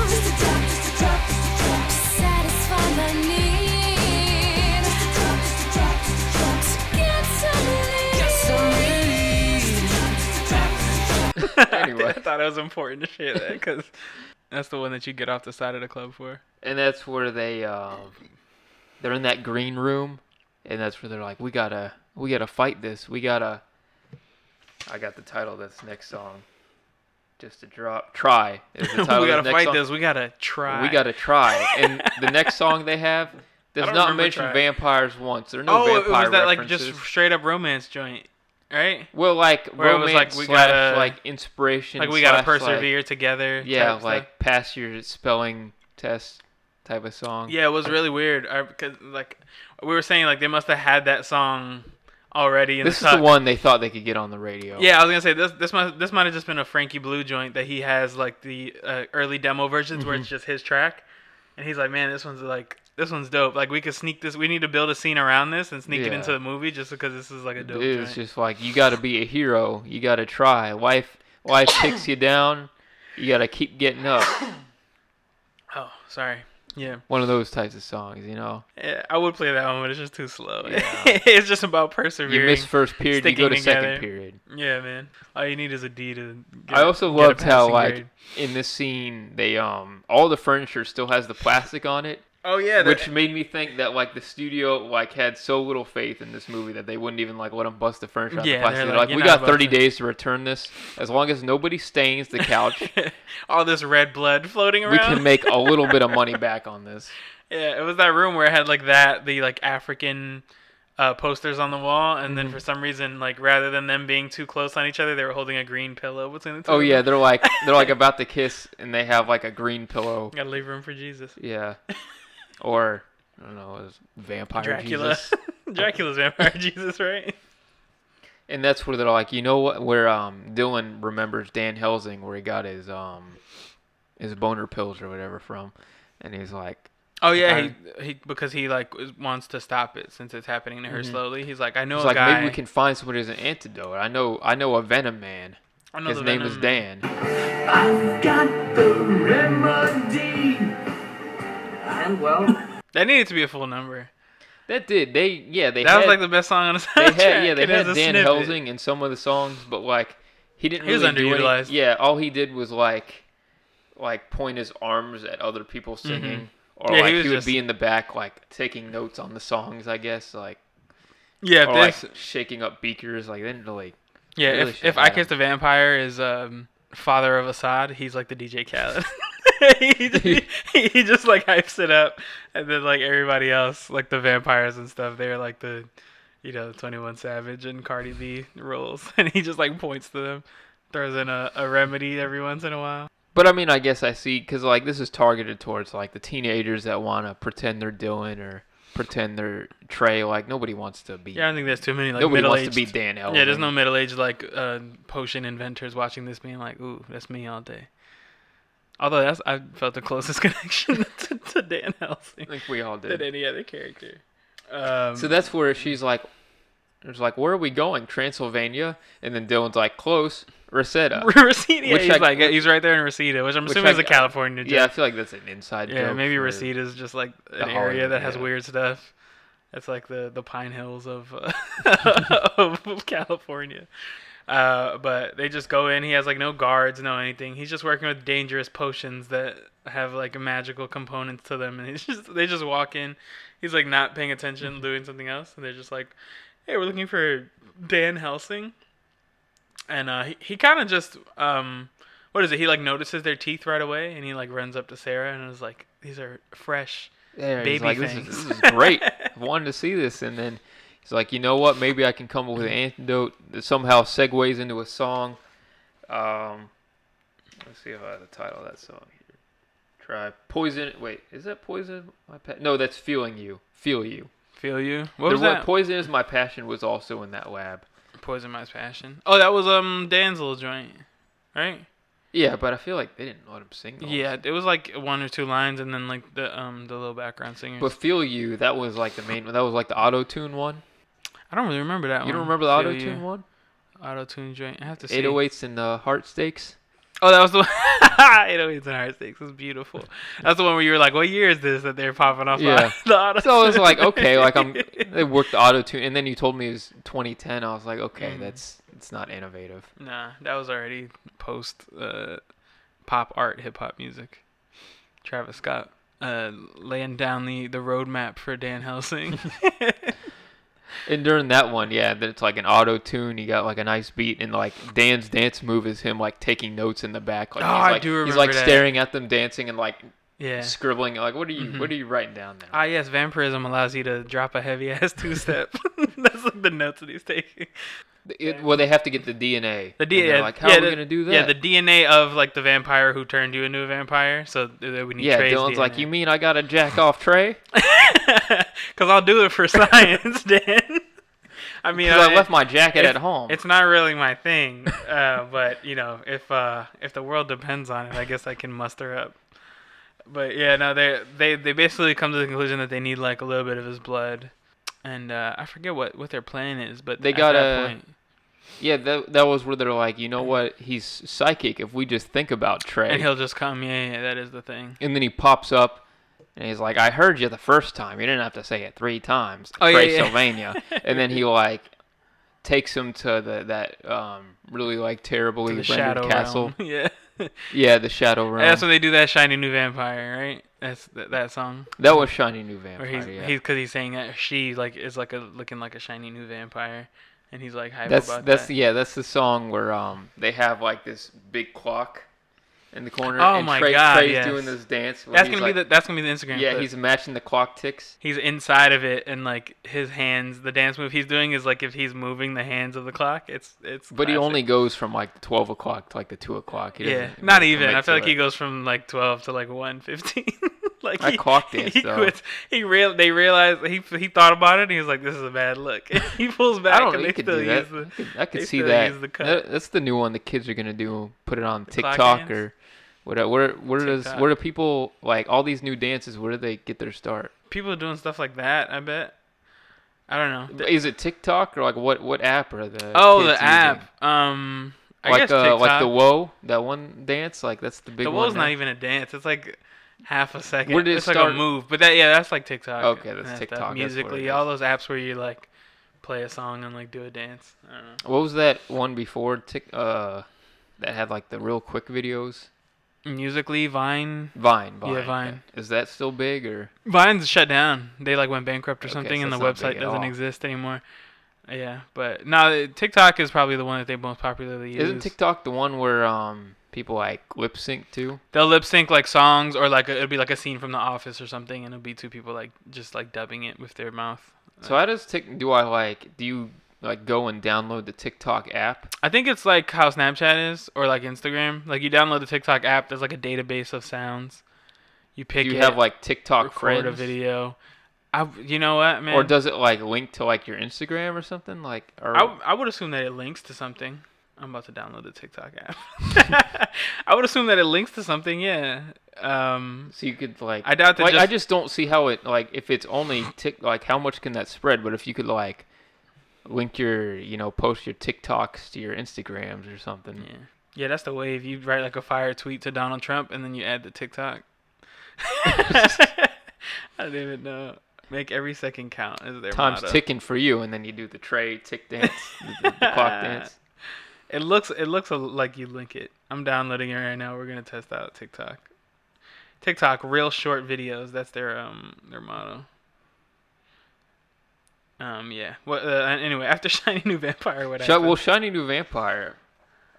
Anyway. I thought it was important to share that because that's the one that you get off the side of the club for. And that's where they um, they're in that green room, and that's where they're like, we gotta we gotta fight this. We gotta. I got the title of this next song. Just to drop. Try is the title we gotta the next fight song. this. We gotta try. We gotta try. And the next song they have does don't mention Try. vampires once. There are no oh, it was that like just straight up romance joint, right? well, like Where it was like, we slash gotta- like inspiration. Like we gotta slash, like- persevere together. yeah, like stuff. pass your spelling test type of song. Yeah, it was really weird. I, because like we were saying, like they must have had that song already in This the is the one they thought they could get on the radio. Yeah, I was gonna say this. This might this might have just been a Frankie Blue joint that he has like the uh, early demo versions where it's Mm-hmm. just his track, and he's like, man, this one's like this one's dope. Like we could sneak this. We need to build a scene around this and sneak it into the movie just because this is like a dope It's joint. just like you got to be a hero. You got to try. Wife, life kicks you down. You got to keep getting up. Oh, sorry. Yeah. One of those types of songs, you know. Yeah, I would play that one, but it's just too slow. Yeah. it's just about perseverance. You persevering. miss first period, you go to sticking second period. Yeah, man. All you need is a D to. Get, I also loved how like grade. in this scene they um all the furniture still has the plastic on it, Oh yeah, the- which made me think that like the studio like had so little faith in this movie that they wouldn't even like let them bust the furniture out Yeah, the plastic. they're They're like, like, we got 30 days to return this. As long as nobody stains the couch, all this red blood floating around, we can make a little bit of money back on this. Yeah, it was that room where it had like that, the like African uh, posters on the wall, and Mm-hmm. then for some reason, like rather than them being too close on each other, they were holding a green pillow between the two. Oh yeah, they're like they're like about to kiss and they have like a green pillow. gotta leave room for Jesus. Yeah. Or I don't know, it was vampire Dracula, Jesus. Dracula's vampire Jesus, right? And that's where they're like, you know what? Where um Dylan remembers Dan Helsing, where he got his um his boner pills or whatever from, and he's like, Oh yeah, he, he because he like wants to stop it since it's happening to her Mhm. slowly. He's like, I know he's a like, guy. maybe we can find someone as an antidote. I know, I know a Venom man. I know His the name is Venom- Dan. I've got the remedy. And well, That needed to be a full number. That did they? Yeah, they. that had, was like the best song on the they had yeah they It had a Dan snippet. Helsing in some of the songs, but like he didn't He was really do any- underutilized. Yeah, all he did was like like point his arms at other people singing, or Mm-hmm. Yeah, like he, was would just- be in the back like taking notes on the songs. I guess like Yeah, or this. like shaking up beakers. Like they didn't really. Yeah, Really if, if I Kiss Kissed a Vampire is um father of Asahd. He's like the DJ Khaled. he, he, he just like hypes it up, and then like everybody else, like the vampires and stuff, they're like the, you know, Twenty One Savage and Cardi B roles, and he just like points to them, throws in a, a remedy every once in a while. But I mean, I guess I see because like this is targeted towards like the teenagers that want to pretend they're doing or pretend they're Trey. Like nobody wants to be. Yeah, I think there's too many like nobody wants to be Dan Elfman. Yeah, there's no middle aged like uh, potion inventors watching this being like, ooh, that's me all day. Although that's I felt the closest connection to, to Dan I Helsing think we all than did. any other character. Um, So that's where she's like, it's like, where are we going? Transylvania?" And then Dylan's like, "Close, Reseda." Reseda, yeah, Which he's I- like he's right there in Reseda, which I'm which assuming is a California joke. Yeah, I feel like that's an inside Yeah, joke. maybe Reseda is just like an area that has yeah. weird stuff. It's like the the Pine Hills of uh, of California. Uh, but they just go in. He has like no guards, no anything. He's just working with dangerous potions that have like magical components to them, and he's just they just walk in. He's like not paying attention, doing something else, and they're just like, "Hey, we're looking for Dan Helsing." And uh, he he kind of just um, what is it? He like notices their teeth right away, and he like runs up to Sarah and is like, "These are fresh." Yeah, baby like, this is, things. this is great. I wanted to see this, and then he's like, you know what? Maybe I can come up with an antidote that somehow segues into a song. Um, let's see if I have the title of that song here. Try poison. Wait, is that poison? My pa- no, that's feeling you. Feel you. Feel you? What the was word that? poison is my passion was also in that lab. Poison My Passion. Oh, that was um Dan's little joint, right? Yeah, but I feel like they didn't let him sing. those. Yeah, it was like one or two lines, and then like the um the little background singers. But feel you, that was like the main. That was like the auto tune one. I don't really remember that one. You don't remember the auto tune one? Auto tune joint. I have to see. 808s and the heart stakes. Oh, that was the 808s and Heart Stakes. It was beautiful. That's the one where you were like, "What year is this that they're popping off?" Yeah. the, auto So I was like, okay, like I'm. They worked the auto tune, and then you told me it was 2010. I was like, okay, Mhm. that's it's not innovative. Nah, that was already post uh, pop art, hip hop music. Travis Scott uh, laying down the, the roadmap for Dan Helsing. And during that one, yeah, that it's like an auto tune. You got like a nice beat, and like Dan's dance move is him like taking notes in the back. Like Oh, he's I like do he's like that. staring at them dancing and like yeah. scribbling. Like what are you Mhm. what are you writing down there? Ah, yes, vampirism allows you to drop a heavy ass two step. That's like the notes that he's taking. It, well, they have to get the DNA. The DNA. like, how yeah, are we the- gonna do that? Yeah, the DNA of like the vampire who turned you into a vampire. So th- th- we need yeah. Trey's Dylan's like, you mean I gotta jack off Trey? Because I'll do it for science, Dan. I mean, I I- left my jacket at home. It's not really my thing, uh, but you know, if uh, if the world depends on it, I guess I can muster up. But yeah, no, they they they basically come to the conclusion that they need like a little bit of his blood, and uh, I forget what what their plan is, but They gotta- that point, Yeah, that that was where they're like, you know what? He's psychic. If we just think about Trey, and he'll just come. Yeah, yeah, that is the thing. and then he pops up, and he's like, "I heard you the first time. You didn't have to say it three times." Oh, yeah, Trey yeah. Sylvania, and then he like takes him to the that um really like terribly rendered shadow castle. Yeah, Yeah, the shadow realm. that's when they do that shiny new vampire, right? That's that, that song. that was shiny new vampire. he's yeah. he's because he's saying that she like is like a looking like a shiny new vampire, and he's like hype that's about that's that. yeah that's the song where um they have like this big clock in the corner. Oh and my Trey, God, Trey's yes. doing this dance. That's gonna like- be the that's gonna be the Instagram. yeah clip. he's matching the clock ticks. he's inside of it, and like his hands, the dance move he's doing is like if he's moving the hands of the clock. It's it's. But he only goes from like twelve o'clock to like the two o'clock. He Yeah, not even. I feel like he goes from like twelve to like one fifteen. like I he, clock danced, he though. quits. He real they realized he he thought about it. and He was like, "This is a bad look." he pulls back, I don't and they could still do that. use the. I could, I could see that. the. That- That's the new one the kids are gonna do. Put it on clock TikTok dance? or what? Where where does where do people like all these new dances? Where do they get their start? People are doing stuff like that. I bet. I don't know. Is it TikTok or like what what app are the? oh, the using? app. Um, I like guess uh, TikTok. like the whoa that one dance like that's the big the woe's not even a dance. It's like half a second. Where did it it's like start? a move. But that yeah, that's like TikTok. Okay, that's TikTok, stuff. Musical.ly, all those apps where you like play a song and like do a dance. I don't know. What was that one before Tik uh that had like the real quick videos? Musical.ly, Vine. Vine, Vine. Yeah. Vine. Is that still big or? Vine's shut down. They like went bankrupt or Okay, something, so and the website doesn't exist anymore. Yeah, but now TikTok is probably the one that they most popularly use. Isn't TikTok the one where um people like lip sync to? They'll lip sync like songs or like a, it'll be like a scene from The Office or something, and it'll be two people like just like dubbing it with their mouth. So how does Tik? Do I like? Do you like go and download the TikTok app? I think it's like how Snapchat is or like Instagram. Like you download the TikTok app, there's like a database of sounds. You pick you it, have like TikTok record friends? a video. I, you know what, man? Or does it like link to like your Instagram or something? Like, or I, I would assume that it links to something. I'm about to download the TikTok app. I would assume that it links to something. Yeah. Um, so you could like. I doubt that Like, I just- just don't see how it like if it's only tick like how much can that spread? But if you could like link your you know post your TikToks to your Instagrams or something. yeah. Yeah, that's the wave. You write like a fire tweet to Donald Trump, and then you add the TikTok. I don't even know. Make every second count is their Time's motto. ticking for you, and then you do the tray tick dance, the, the clock dance. It looks it looks like you link it. I'm downloading it right now. We're gonna test out TikTok. TikTok, real short videos. That's their um their motto. Um yeah. What uh, anyway? After Shiny New Vampire, what Sh- happened? well, Shiny New Vampire,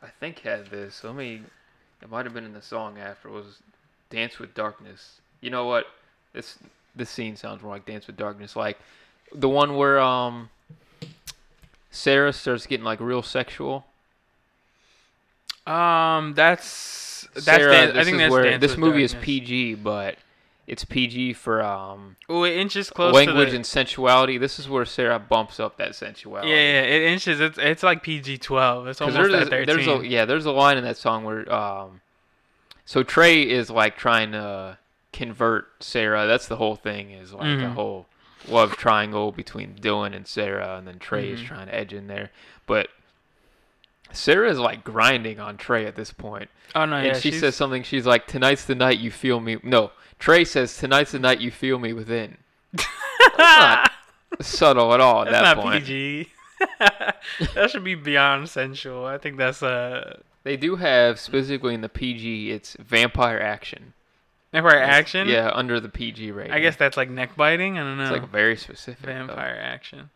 I think had this. Let me. It might have been in the song after. It was Dance with Darkness. You know what? This this scene sounds more like Dance with Darkness, like the one where um Sarah starts getting like real sexual. um, that's that's Sarah, Dan- I think that's where Dance this movie is PG, but it's PG for um Oh, it inches close language the, and sensuality. This is where Sarah bumps up that sensuality. yeah, yeah, it inches. It's it's like PG twelve. It's almost there's, at a, thirteen. there's a yeah, there's a line in that song where um, so Trey is like trying to convert Sarah. That's the whole thing is like a Mhm. whole love triangle between Dylan and Sarah, and then Trey is Mhm. trying to edge in there, but. Sarah is like grinding on Trey at this point, oh no, and yeah, she she's- says something. She's like, "Tonight's the night you feel me." No, Trey says, "Tonight's the night you feel me within." That's not subtle at all at That's that not point. PG. that should be beyond sensual. I think that's uh They do have specifically in the PG, it's vampire action. vampire It's- action. Yeah, under the PG rating. I guess that's like neck biting. I don't know. it's like very specific. though. vampire action.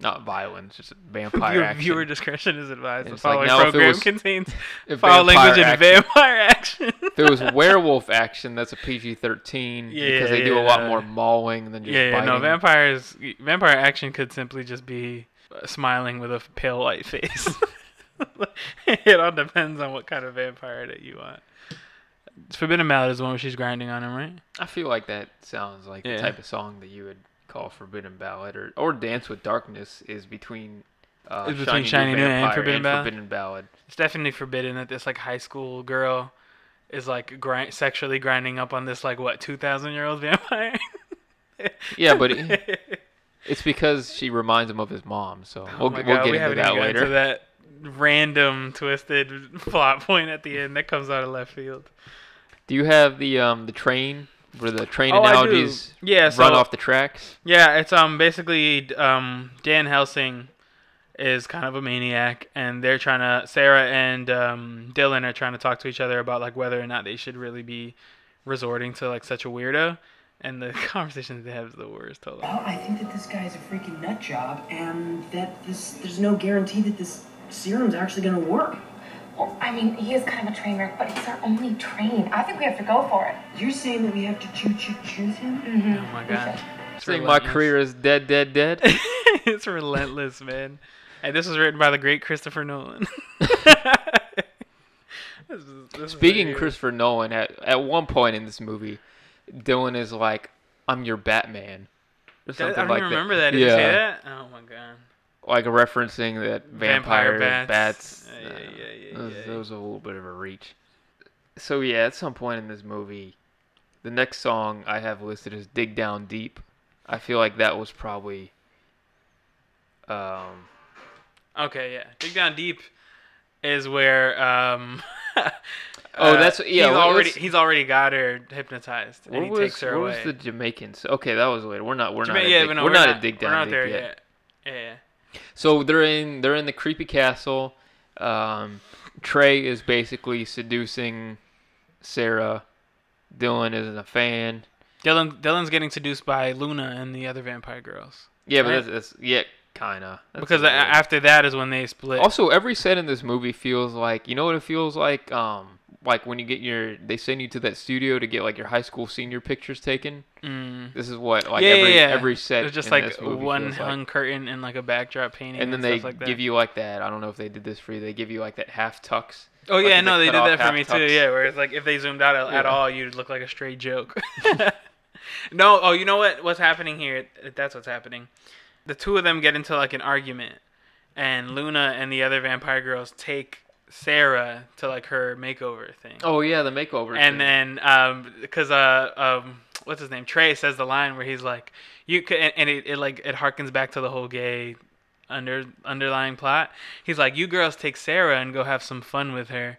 Not violence, just vampire Viewer, action. viewer discretion is advised. The It's like, following now if it program was contains If foul vampire language and action- vampire action. If it was werewolf action, that's a PG thirteen Yeah, because they do a lot yeah. more mauling than just yeah, yeah, biting. no, vampires. Vampire action could simply just be uh, smiling with a pale white face. it all depends on what kind of vampire that you want. Forbidden Ballad is the one where she's grinding on him, right? I feel like that sounds like Yeah. the type of song that you would call Forbidden Ballad or or Dance with Darkness is between. Uh, Is between Shiny New and Forbidden Ballad? Forbidden Ballad. It's definitely forbidden that this like high school girl is like grind sexually grinding up on this like what two thousand year old vampire. Yeah, but it- it's because she reminds him of his mom. So Oh we'll, we'll God, get we into that later. To that random twisted plot point at the end that comes out of left field. Do you have the um the train where the train Oh, analogies Yeah, run off the tracks? Yeah, it's um basically um Dan Helsing is kind of a maniac, and they're trying to Sarah and um, Dylan are trying to talk to each other about like whether or not they should really be resorting to like such a weirdo. And the conversation they have is the worst. Hold on. Well, I think that this guy's a freaking nut job, and that this there's no guarantee that this serum's actually gonna work. Well, I mean, he is kind of a train wreck, but he's our only train. I think we have to go for it. You're saying that we have to choo choo choose him? Mm-hmm. Oh my god. It's Saying my career is dead, dead, dead. it's relentless, man. And this was written by the great Christopher Nolan. This is- this Speaking of Christopher Nolan, at at one point in this movie, Dylan is like, "I'm your Batman," or something I don't like even that. remember that. Did yeah, you say that? Oh my god. Like referencing that vampire, Vampire bats. bats. Yeah, yeah, yeah, yeah, that was- yeah. that was a little bit of a reach. So yeah, at some point in this movie, the next song I have listed is "Dig Down Deep." I feel like that was probably. Um, Okay, yeah. Dig down deep is where um Oh, uh, that's- yeah, He's already he's already got her hypnotized, and what he was, takes her what away. was the Jamaicans? Okay, that was later. We're not. We're Jama- not. Yeah, dig, no, we're, we're not, at dig down we're not deep there yet. yet. Yeah, yeah. So they're in they're in the creepy castle. Um, Trey is basically seducing Sarah. Dylan isn't a fan. Dylan Dylan's getting seduced by Luna and the other vampire girls. Yeah, but Right. that's, that's yeah, kinda. That's because after that is when they split. Also, every set in this movie feels like you know what it feels like. Um, like when you get your they send you to that studio to get like your high school senior pictures taken. Mm. This is what like yeah, every yeah, every set. It's just like one feels like. curtain and like a backdrop painting, and then and they like give you like that. I don't know if they did this for you. They give you like that half tux. Oh like, yeah, no, they did that for me too. Yeah, where it's like if they zoomed out at, at Yeah. all, you'd look like a straight joke. no, oh, you know what? What's happening here? That's what's happening. The two of them get into like an argument, and Luna and the other vampire girls take Sarah to like her makeover thing. Oh yeah, the makeover. and thing. then um because uh um what's his name Trey says the line where he's like you could and, and it, it like it harkens back to the whole gay under underlying plot he's like you girls take Sarah and go have some fun with her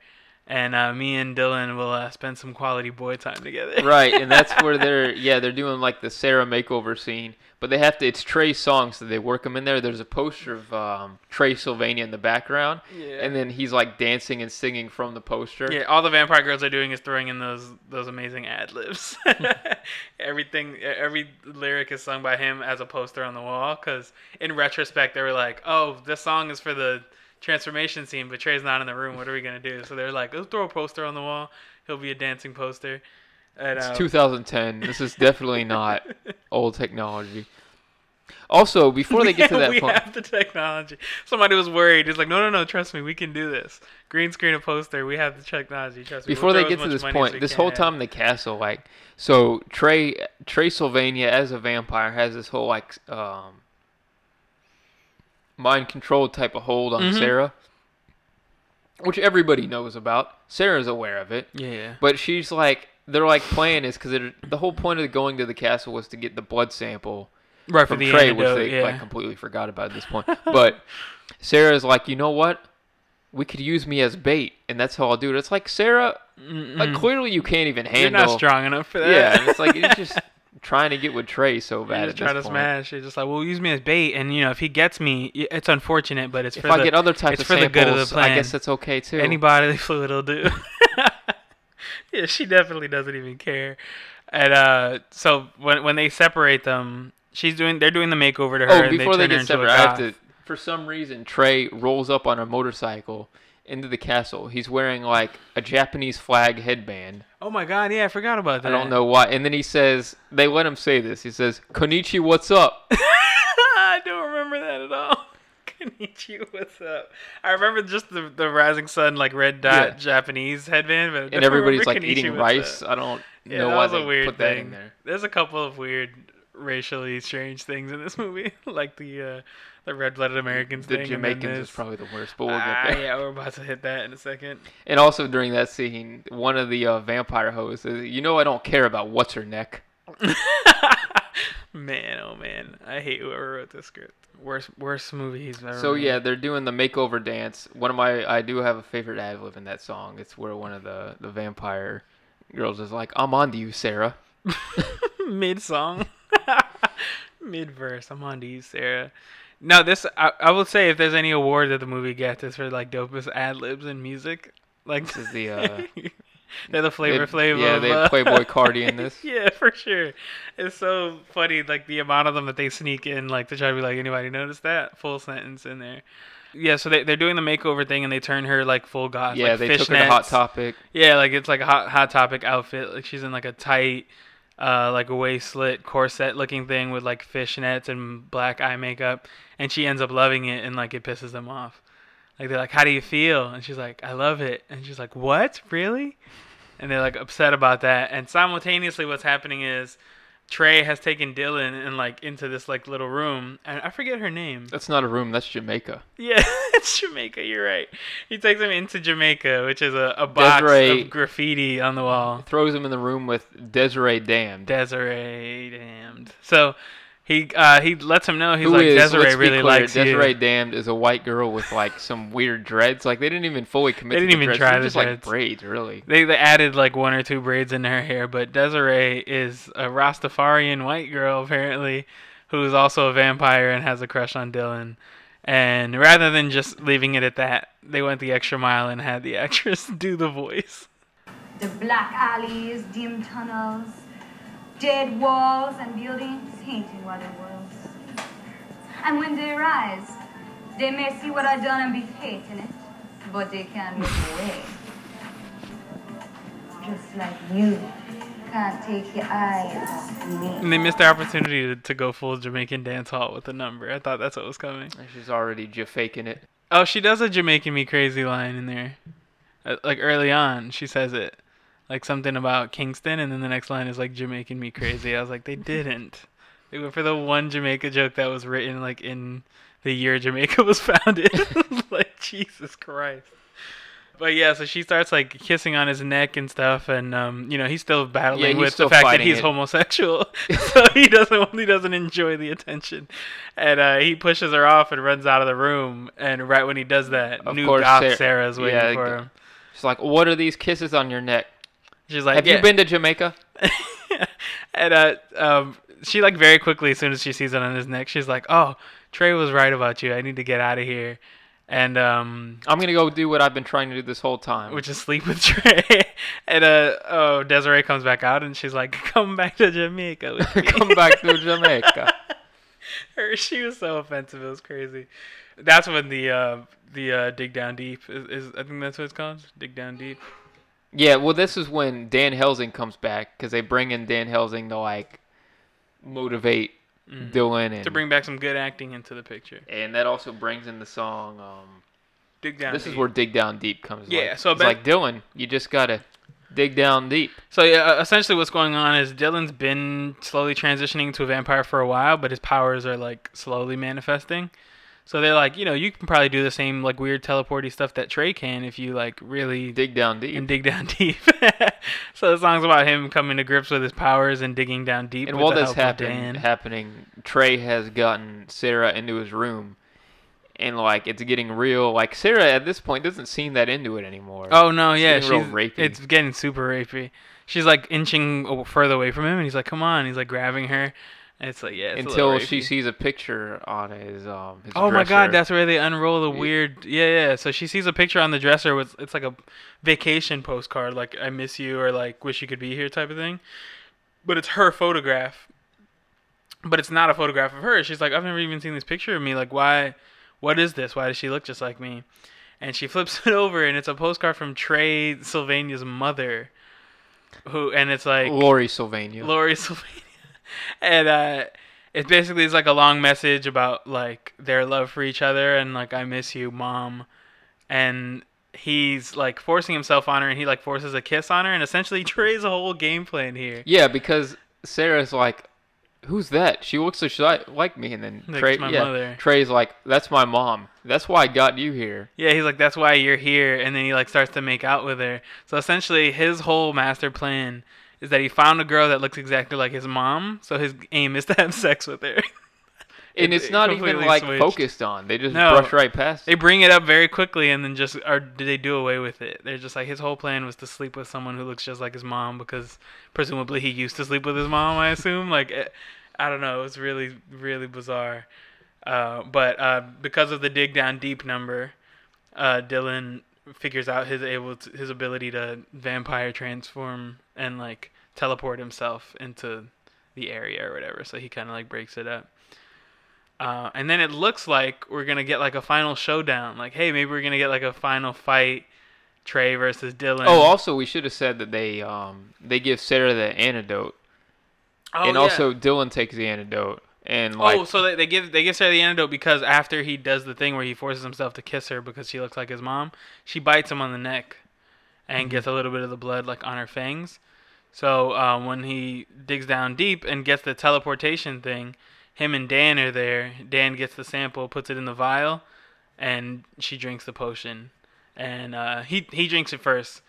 and uh, me and Dylan will uh, spend some quality boy time together right, and that's where they're yeah they're doing like the Sarah makeover scene, but they have to it's Trey's song, so they work them in there. There's a poster of um, Trey Sylvania in the background, Yeah. and then he's like dancing and singing from the poster. Yeah, all the vampire girls are doing is throwing in those those amazing ad libs. Everything, every lyric is sung by him as a poster on the wall. Because in retrospect, they were like, "Oh, this song is for the transformation scene, but Trey's not in the room. What are we gonna do?" So they're like, "Let's throw a poster on the wall. He'll be a dancing poster." And, It's uh, 2010. This is definitely not old technology. Also, before they get to that we point, have the technology. Somebody was worried. He's like, "No, no, no. Trust me, we can do this. Green screen a poster. We have the technology. Trust me." before We'll they get to this point, this whole time in the castle, like, so Trey Trey Sylvania as a vampire has this whole like um, mind control type of hold on Mhm. Sarah, which everybody knows about. Sarah's aware of it, Yeah, but she's like, they're like playing is because the whole point of going to the castle was to get the blood sample Right from the Trey, which they yeah. like completely forgot about at this point. But Sarah's like, you know what? We could use me as bait, and that's how I'll do it. It's like Sarah, like clearly you can't even Mm-hmm. You're not strong enough for that. Yeah, and it's like you're just trying to get with Trey so bad at trying to point. smash. You're just like, well, use me as bait, and you know, if he gets me, it's unfortunate, but it's If for I the, get other types it's of for the samples, good of the I guess that's okay too. any bodily fluid will do. yeah, she definitely doesn't even care. And uh, so when when they separate them, she's doing they're doing the makeover to her. oh, and before they, they, get into a separate, I have to. For some reason, Trey rolls up on a motorcycle into the castle. He's wearing like a Japanese flag headband. Oh my god, yeah, I forgot about that. I don't know why. And then he says, they let him say this. He says, "Konichi, what's up?" I don't remember that at all. Konnichiwa, what's up? I remember just the the rising sun like red dot Yeah. Japanese headband, but and everybody's like eating rice. up. I don't Yeah, know why they put that in there. There's a couple of weird racially strange things in this movie, like the uh, the red-blooded Americans The. Jamaicans is probably the worst, but we'll Ah, get there. yeah, we're about to hit that in a second. And also during that scene, one of the uh, vampire hosts says, "You know, I don't care about what's her neck." Man, oh man, I hate whoever wrote this script. Worst, worst movie he's ever. So made. yeah, they're doing the makeover dance. One of my, I do have a favorite ad lib in that song. It's where one of the the vampire girls is like, "I'm on to you, Sarah." mid song, mid verse. I'm on to you, Sarah. No, this I, I will say if there's any award that the movie gets, it's for like dopest ad libs in music. Like This is the, uh, they're the flavor flavor. Yeah, of, they uh, Playboy Cardi in this. yeah, for sure. It's so funny, like the amount of them that they sneak in, like to try to be like, anybody notice that full sentence in there. Yeah, so they they're doing the makeover thing and they turn her like full goth. Yeah, like they took her to Hot. Topic. Yeah, like it's like a hot hot topic outfit. Like she's in like a tight, uh, like a waist slit corset looking thing with like fishnets and black eye makeup, and she ends up loving it and like it pisses them off. Like they're like, "How do you feel?" And she's like, "I love it." And she's like, "What? Really?" And they're like upset about that. And simultaneously, what's happening is Trey has taken Dylan and like into this like little room, and I forget her name. That's not a room. That's Jamaica. Yeah, it's Jamaica. You're right. He takes him into Jamaica, which is a, a box Desiree- of graffiti on the wall. Throws him in the room with Desiree Damned. Desiree, damned. So he uh, he lets him know he's Who like is- Desiree let's be really clear, likes Desiree you. Damned is a white girl with like some weird dreads. Like they didn't even fully commit. They didn't the even dreads. try They're the just like braids, really. They, they added like one or two braids in her hair, but Desiree is a Rastafarian white girl apparently, who is also a vampire and has a crush on Dylan. And rather than just leaving it at that, they went the extra mile and had the actress do the voice. The black alleys, dim tunnels, dead walls and buildings haunting while it was. And when they rise, they may see what I done and be hating it, but they can't look away. Just like you can't take your eyes off me. And they missed the opportunity to, to go full Jamaican dance hall with the number. I thought that's what was coming. She's already just faking it. Oh, she does a Jamaican me crazy line in there. Uh, Like early on, she says it. Like something about Kingston, and then the next line is like Jamaican me crazy. I was like, they didn't. They went for the one Jamaica joke that was written like in the year Jamaica was founded. like Jesus Christ. But yeah, so she starts like kissing on his neck and stuff, and um, you know he's still battling he's with still the fact that he's it. homosexual, so he doesn't he doesn't enjoy the attention, and uh, he pushes her off and runs out of the room. And right when he does that, Of new course, goth Sarah- Sarah's waiting yeah, for him. She's like, "What are these kisses on your neck? She's like, Have "Yeah." you been to Jamaica?" and uh, um, she like very quickly, as soon as she sees it on his neck, she's like, "Oh, Trey was right about you. I need to get out of here." And um, I'm gonna go do what I've been trying to do this whole time. which is sleep with Trey. and uh, oh, Desiree comes back out and she's like, "Come back to Jamaica." With me." Come back to Jamaica. Her, she was so offensive. It was crazy. That's when the uh, the uh, dig down deep is, is. I think that's what it's called. Dig down deep. Yeah, well, this is when Dan Helsing comes back because they bring in Dan Helsing to like motivate Dylan and to bring back some good acting into the picture. and that also brings in the song. Um, Dig down. this is where "Dig Down Deep" comes. Yeah, like, so it's like Dylan, you just gotta dig down deep. So yeah, uh, essentially what's going on is Dylan's been slowly transitioning to a vampire for a while, but his powers are like slowly manifesting. So they're like, you know, you can probably do the same like weird teleporty stuff that Trey can if you like really Dig down deep. and dig down deep. so the song's about him coming to grips with his powers and digging down deep. And while the that's happen, happening, Trey has gotten Sarah into his room, and like it's getting real. Like Sarah at this point doesn't seem that into it anymore. Oh no, yeah, getting real she's rapey. it's getting super rapey. She's like inching further away from him, and he's like, "Come on!" He's like grabbing her. It's like, yeah, it's until she sees a picture on his um. His Oh my god, that's where they unroll the weird. Yeah, yeah. So she sees a picture on the dresser with it's like a vacation postcard, like "I miss you" or like "Wish you could be here" type of thing. But it's her photograph. But it's not a photograph of her. She's like, I've never even seen this picture of me. Like, why? What is this? Why does she look just like me? And she flips it over, and it's a postcard from Trey Sylvania's mother. Who and it's like Lori Sylvania. Lori Sylvania. and uh it basically is like a long message about like their love for each other and like I miss you, mom. And he's like forcing himself on her and he like forces a kiss on her and essentially Trey's a whole game plan here. Yeah, because Sarah's like, "Who's that?" She looks like, like me, and then Like, Trey, my yeah, mother. Trey's like, "That's my mom. That's why I got you here." Yeah, he's like, That's why you're here and then he like starts to make out with her. So essentially his whole master plan is that he found a girl that looks exactly like his mom, so his aim is to have sex with her. And It- it's it not even like switched. focused on. They just No. brush right past. They bring it up very quickly and then just or do they do away with it? They're just like his whole plan was to sleep with someone who looks just like his mom because presumably he used to sleep with his mom. I assume. Like eh, I don't know. It was really really bizarre. Uh, but uh, because of the dig down deep number, uh, Dylan figures out his able to, his ability to vampire transform and like teleport himself into the area or whatever. So he kind of like breaks it up. Uh, and then it looks like we're gonna get like a final showdown. Like, hey, maybe we're gonna get like a final fight, Trey versus Dylan. Oh, also we should have said that they um they give Sarah the antidote, Oh, and yeah. also Dylan takes the antidote, and like oh, so they, they give they give Sarah the antidote because after he does the thing where he forces himself to kiss her because she looks like his mom, she bites him on the neck, and Mm-hmm. gets a little bit of the blood like on her fangs. So um, when he digs down deep and gets the teleportation thing, him and Dan are there. Dan gets the sample, puts it in the vial, and she drinks the potion. And uh, he he drinks it first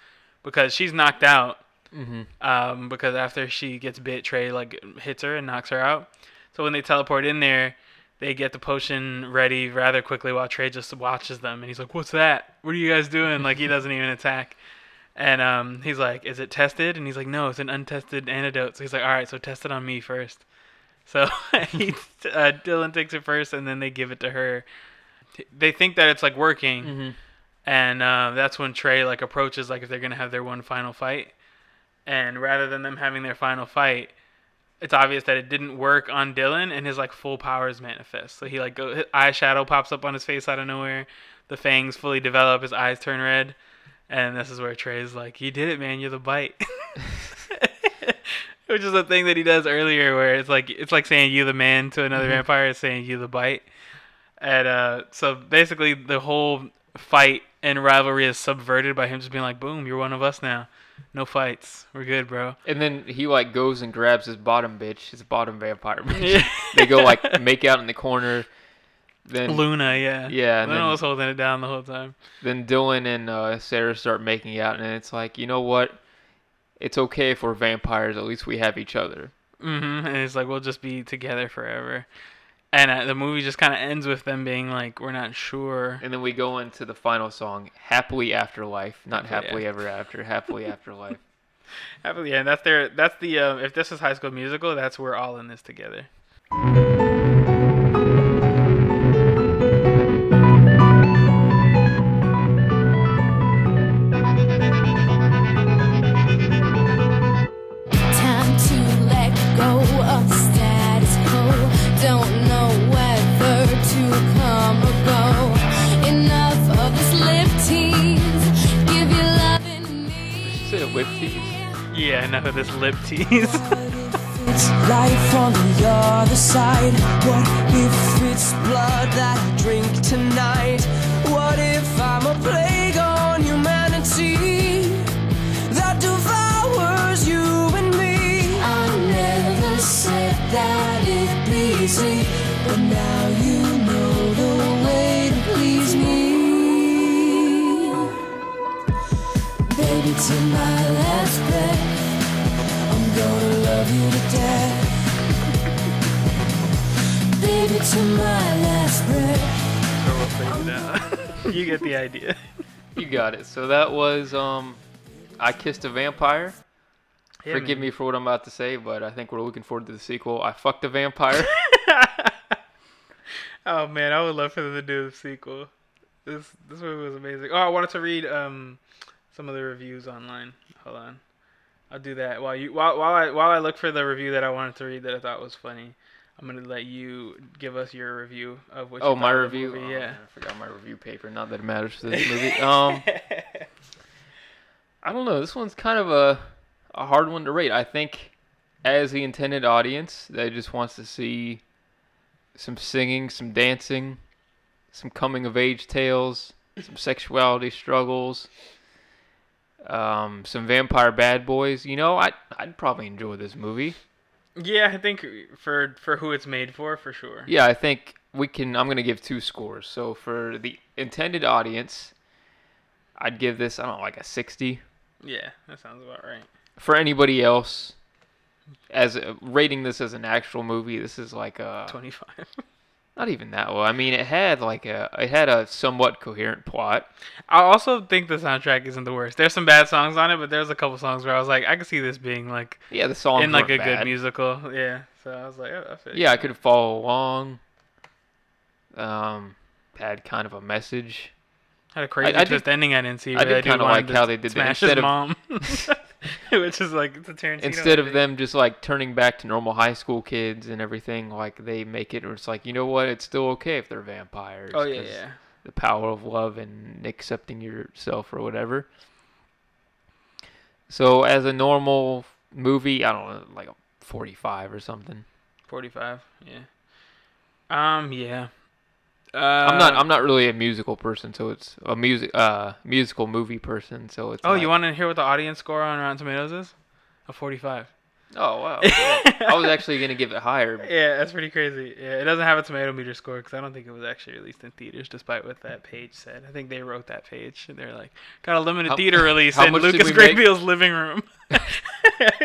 because she's knocked out. Mhm. Um, because after she gets bit, Trey like hits her and knocks her out. So when they teleport in there, they get the potion ready rather quickly while Trey just watches them and he's like, "What's that? What are you guys doing?" Like he doesn't even attack. And um, he's like, "Is it tested?" And he's like, "No, it's an untested antidote." So he's like, "All right, so test it on me first. So he, uh, Dylan takes it first, and then they give it to her. They think that it's like working, Mhm. and uh, that's when Trey like approaches like if they're gonna have their one final fight. And rather than them having their final fight, it's obvious that it didn't work on Dylan, and his like full powers manifest. So he like go his eye shadow pops up on his face out of nowhere. The fangs fully develop. His eyes turn red, and this is where Trey's like, "You did it, man. You're the bite." Which is a thing that he does earlier, where it's like it's like saying "you the man" to another vampire, is saying "you the bite." And uh, so basically, the whole fight and rivalry is subverted by him just being like, "Boom, you're one of us now. No fights. We're good, bro." And then he like goes and grabs his bottom bitch, his bottom vampire bitch. They go like make out in the corner. Then Luna, yeah. Yeah, Luna then- was holding it down the whole time. then Dylan and uh, Sarah start making out, and it's like you know what? It's okay if we're vampires. At least we have each other. hmm And it's like we'll just be together forever. And uh, the movie just kind of ends with them being like, "We're not sure." And then we go into the final song, "Happily After Life," not Happily "Happily Ever After," "Happily After Life." Happily, yeah. And that's their. That's the. Uh, if this is High School Musical, that's we're all in this together. Yeah, enough of this lip tease. It's life on the other side. What if it's blood that I drink tonight? What if I'm a plague on humanity that devours you and me? I never said that it'd be easy, But now you know the way to please me. Baby, to my last breath, gonna love you to death. Baby, to my last breath. Or we'll fade it out. you get the idea. You got it. So that was um, I kissed a vampire. Yeah, Forgive man. me for what I'm about to say, but I think we're looking forward to the sequel. I fucked a vampire. Oh man, I would love for them to do the sequel. This this movie was amazing. Oh, I wanted to read um some of the reviews online. Hold on, I'll do that while you while while I while I look for the review that I wanted to read that I thought was funny. I'm gonna let you give us your review of what. oh, you my thought of the review. movie, Oh, yeah. man, I forgot my review paper. Not that it matters for this movie. Um, I don't know. This one's kind of a a hard one to rate. I think, as the intended audience, that just wants to see some singing, some dancing, some coming of age tales, some sexuality struggles, um, some vampire bad boys. You know, I I'd probably enjoy this movie. Yeah, I think for for who it's made for, for sure. Yeah, I think we can. I'm gonna give two scores. So for the intended audience, I'd give this. I don't know, like a 60. Yeah, that sounds about right. For anybody else, as a, rating this as an actual movie, this is like a Twenty five. not even that well. I mean, it had like a it had a somewhat coherent plot. I also think the soundtrack isn't the worst. There's some bad songs on it, but there's a couple songs where I was like, I could see this being like Yeah, the song in like a weren't good musical. Yeah. So I was like, oh, I. Yeah, I could follow along. Um, had kind of a message. Had a crazy I did- twist ending I didn't see. I did kinda like how they did that. smash Instead of- mom, which is like it's a Tarantino. Instead of ending. them just like turning back to normal high school kids and everything, like they make it where it's like, you know what, it's still okay if they're vampires. Oh yeah, 'cause yeah. The power of love and accepting yourself or whatever. So as a normal movie, I don't know, like a 45 or something. Forty five. Yeah. Um. Yeah. Uh, I'm not. I'm not really a musical person, so it's a music uh musical movie person. So it's. Oh, like- you want to hear what the audience score on Rotten Tomatoes is? A forty five. Oh wow. I was actually gonna give it higher. Yeah, that's pretty crazy. Yeah, it doesn't have a tomato meter score because I don't think it was actually released in theaters, despite what that page said. I think they wrote that page and they're like, got a limited How- theater release in Lucas? Grabeel's living room.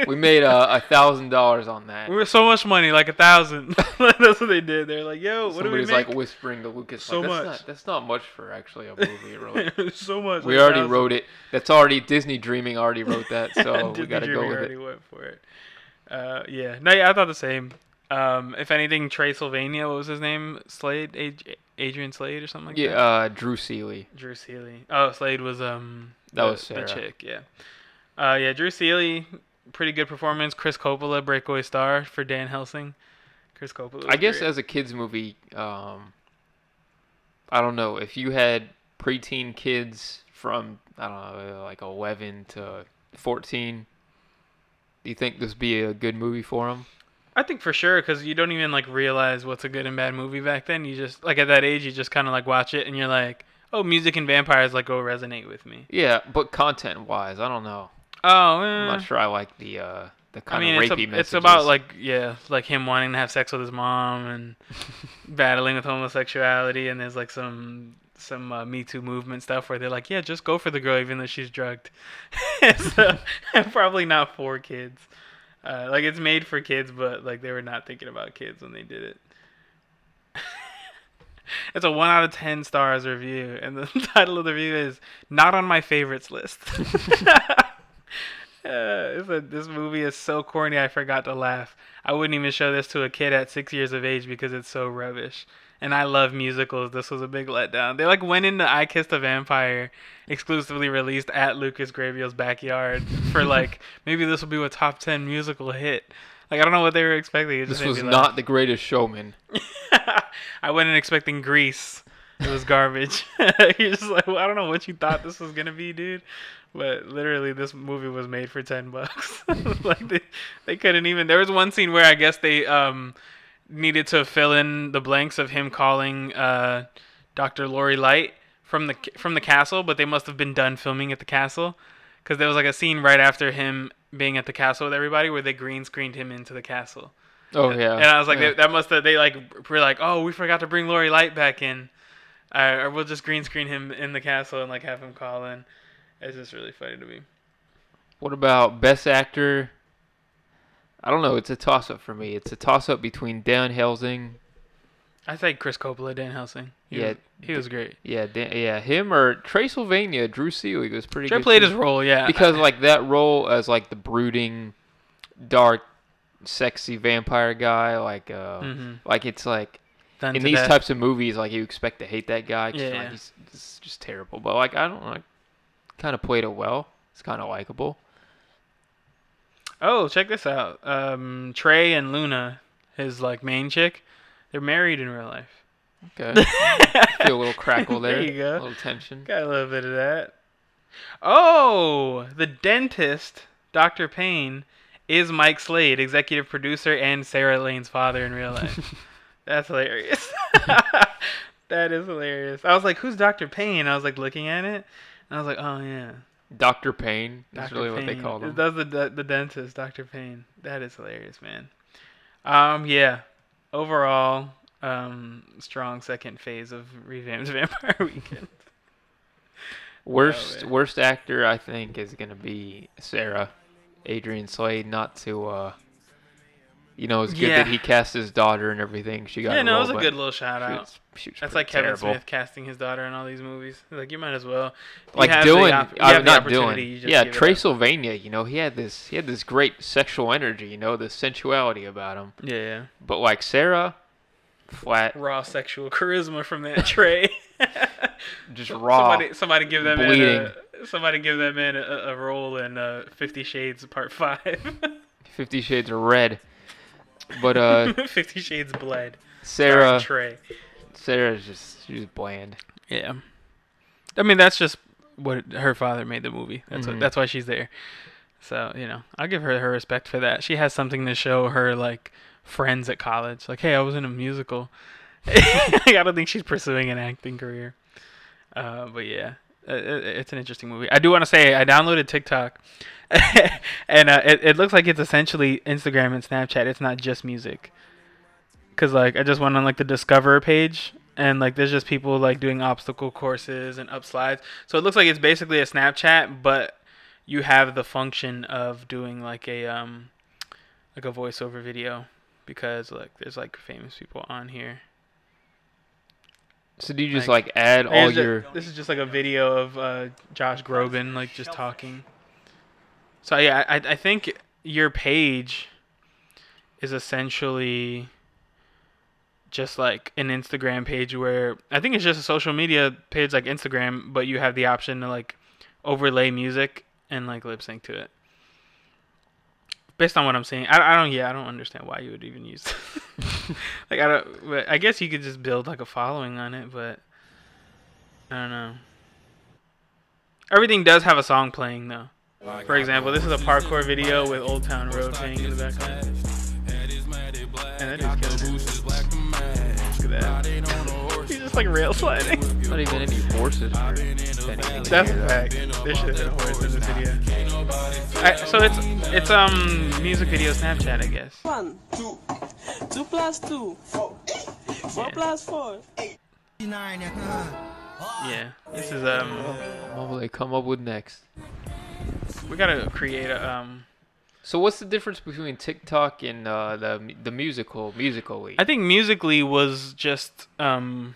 We made a thousand dollars on that. We were so much money, like a thousand. that's what they did. They're like, yo, what Somebody's do we make? like whispering to Lucas, So like, that's much. Not, that's not much for actually a movie. Really. so much. we already thousand. wrote it. That's already Disney Dreaming already wrote that, so we gotta go with already it. went for it. Uh, yeah. No, yeah, I thought the same. Um, if anything, Trey Sylvania, what was his name? Slade, Ad- Adrian Slade, or something like Yeah, that. uh, Drew Seeley. Drew Seeley. Oh, Slade was um That the, was the chick. Yeah. Uh, yeah. Drew Seeley pretty good performance. Chris Coppola, breakaway star for Dan Helsing. Chris Coppola. I guess great. as a kids movie, um, I don't know if you had preteen kids from I don't know like 11 to 14. Do you think this would be a good movie for them? I think for sure because you don't even like realize what's a good and bad movie back then. You just like at that age, you just kind of like watch it and you're like, oh, music and vampires like go resonate with me. Yeah, but content wise, I don't know. Oh, I'm eh. not sure I like the uh, the I kind mean, of it's, a- rapey it's about like yeah, like him wanting to have sex with his mom and battling with homosexuality, and there's like some some uh, Me Too movement stuff where they're like, yeah, just go for the girl even though she's drugged. so probably not for kids. Uh, like it's made for kids, but like they were not thinking about kids when they did it. it's a one out of ten stars review, and the title of the review is "Not on my favorites list." Uh, it's a, this movie is so corny. I forgot to laugh. I wouldn't even show this to a kid at six years of age because it's so rubbish. And I love musicals. This was a big letdown. They like went into I Kissed a Vampire, exclusively released at Lucas Grabeel's backyard for like maybe this will be a top ten musical hit. Like I don't know what they were expecting. This was not the greatest showman. I wasn't expecting Grease. It was garbage. You're just like, well, I don't know what you thought this was gonna be, dude. But literally, this movie was made for ten bucks. like they, they couldn't even. There was one scene where I guess they um needed to fill in the blanks of him calling uh Dr. Lori Light from the from the castle, but they must have been done filming at the castle because there was like a scene right after him being at the castle with everybody where they green screened him into the castle. Oh yeah. And I was like, yeah. that, that must have they like were like, oh, we forgot to bring Lori Light back in, uh, or we'll just green screen him in the castle and like have him call in. It's just really funny to me. What about best actor? I don't know. It's a toss up for me. It's a toss up between Dan Helsing. I think Chris Coppola, Dan Helsing. He Yeah, was, he was great. Yeah, Dan, yeah, him or Trey Sylvania. Drew Seeley was pretty. Trey good played too. his role, yeah. because like that role as like the brooding, dark, sexy vampire guy. Like uh, Mhm. like it's like Done in these types of movies, like you expect to hate that guy. Yeah. like, he's, he's just terrible. But like I don't like, kind of played it well. It's kind of likable. Oh, check this out. Um, Trey and Luna, his like main chick, they're married in real life. Okay. Feel a little crackle there. There you go. A little tension. Got a little bit of that. Oh, the dentist, Dr. Payne, is Mike Slade, executive producer and Sarah Lane's father in real life. That's hilarious. that is hilarious. I was like, "Who's Dr. Payne?" I was like looking at it, and I was like, "Oh yeah, Dr. Payne. That's Dr. really what they call called him. That's the the dentist, Dr. Payne. That is hilarious, man. Um, yeah. Overall, um, strong second phase of revamped Vampire Weekend. Worst man. worst actor I think is gonna be Sarah, Adrian Slade. Not to uh, you know, it's good Yeah. that he cast his daughter and everything. She got yeah, no, it was a good little shout she out. was- she was That's like Kevin terrible. Smith casting his daughter in all these movies. Like you might as well. You Like doing, op- you uh, not opportunity, you Dylan. just Yeah, Trey. Sylvania. You know, he had this he had this great sexual energy. You know, the sensuality about him. Yeah, yeah. But like Sarah, flat, Raw sexual charisma from that Trey. just raw. Somebody, somebody give that man a, somebody give that man a, a role in uh, Fifty Shades Part Five. Fifty Shades of Red. But uh, Fifty Shades Bled. Sarah, Trey. Sarah's just she's bland. Yeah. I mean, that's just what her father made the movie. That's what, Mhm. that's why she's there. So you know, I'll give her her respect for that. She has something to show her like friends at college. Like, hey, I was in a musical. I don't think she's pursuing an acting career. Uh, but yeah, it, it's an interesting movie. I do want to say I downloaded TikTok, and uh, it it looks like it's essentially Instagram and Snapchat. It's not just music. Cause like I just went on like the Discover page and like there's just people like doing obstacle courses and up slides. So it looks like it's basically a Snapchat, but you have the function of doing like a um like a voiceover video because like there's like famous people on here. So do you just Like, like add all your this is just like a video of uh, Josh Groban like just talking. So yeah, I I think your page is essentially just like an Instagram page where I think it's just a social media page like Instagram, but you have the option to like overlay music and like lip sync to it. Based on what I'm saying, I, I don't. Yeah, I don't understand why you would even use. like I don't. But I guess you could just build like a following on it, but I don't know. Everything does have a song playing though. For example, this is a parkour video with Old Town Road playing in the background. And that is. Look at that. He's just like rail sliding. Not even any horses or anything. That's a fact. There should have been a horse in this video. I, so it's it's um music video Snapchat, I guess. One, two, two plus two, four, four Yeah. plus four. Yeah. This is um What will they come up with next? we gotta create a um So what's the difference between TikTok and uh, the the musical Musical.ly? I think Musical.ly was just um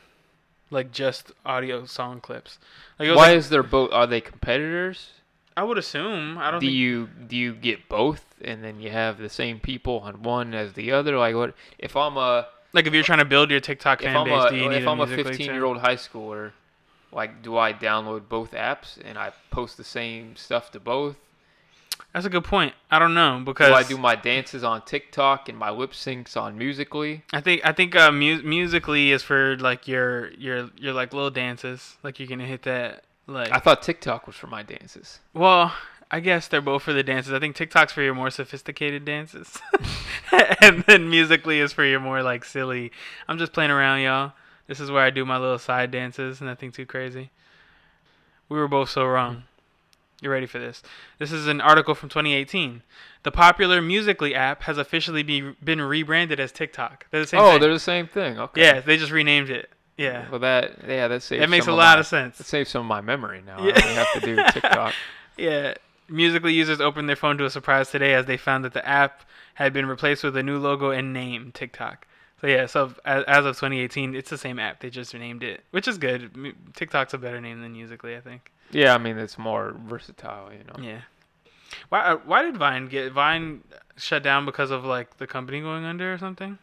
like just audio song clips. Like Why like- is there both? Are they competitors? I would assume I don't Do think you do you get both, and then you have the same people on one as the other? Like what? If I'm a like if you're trying to build your TikTok fan base, a do you need if I'm a 15 year old high schooler, like do I download both apps and I post the same stuff to both? That's a good point. I don't know because Do I do my dances on TikTok and my lip syncs on Musical.ly? I think I think uh, mu- Musical.ly is for like your your your like little dances. Like you can hit that like. I thought TikTok was for my dances. well, I guess they're both for the dances. I think TikTok's for your more sophisticated dances, and then Musical.ly is for your more like silly. I'm just playing around, y'all. This is where I do my little side dances. Nothing too crazy. We were both so wrong. You ready for this? This is an article from 2018. The popular Musical.ly app has officially be, been rebranded as TikTok. They're the same oh, thing. they're the same thing. Okay. Yeah, they just renamed it. Yeah. Well, that yeah, that saves. That makes a lot my- of sense. That saves some of my memory now. Yeah. I have to do TikTok. Yeah. Musical.ly users opened their phone to a surprise today as they found that the app had been replaced with a new logo and name, TikTok. So yeah, so as, as of 2018, it's the same app. They just renamed it, which is good. TikTok's a better name than Musical.ly, I think. Yeah, I mean it's more versatile, you know. Yeah. Why uh, why did Vine get Vine shut down because of like the company going under or something?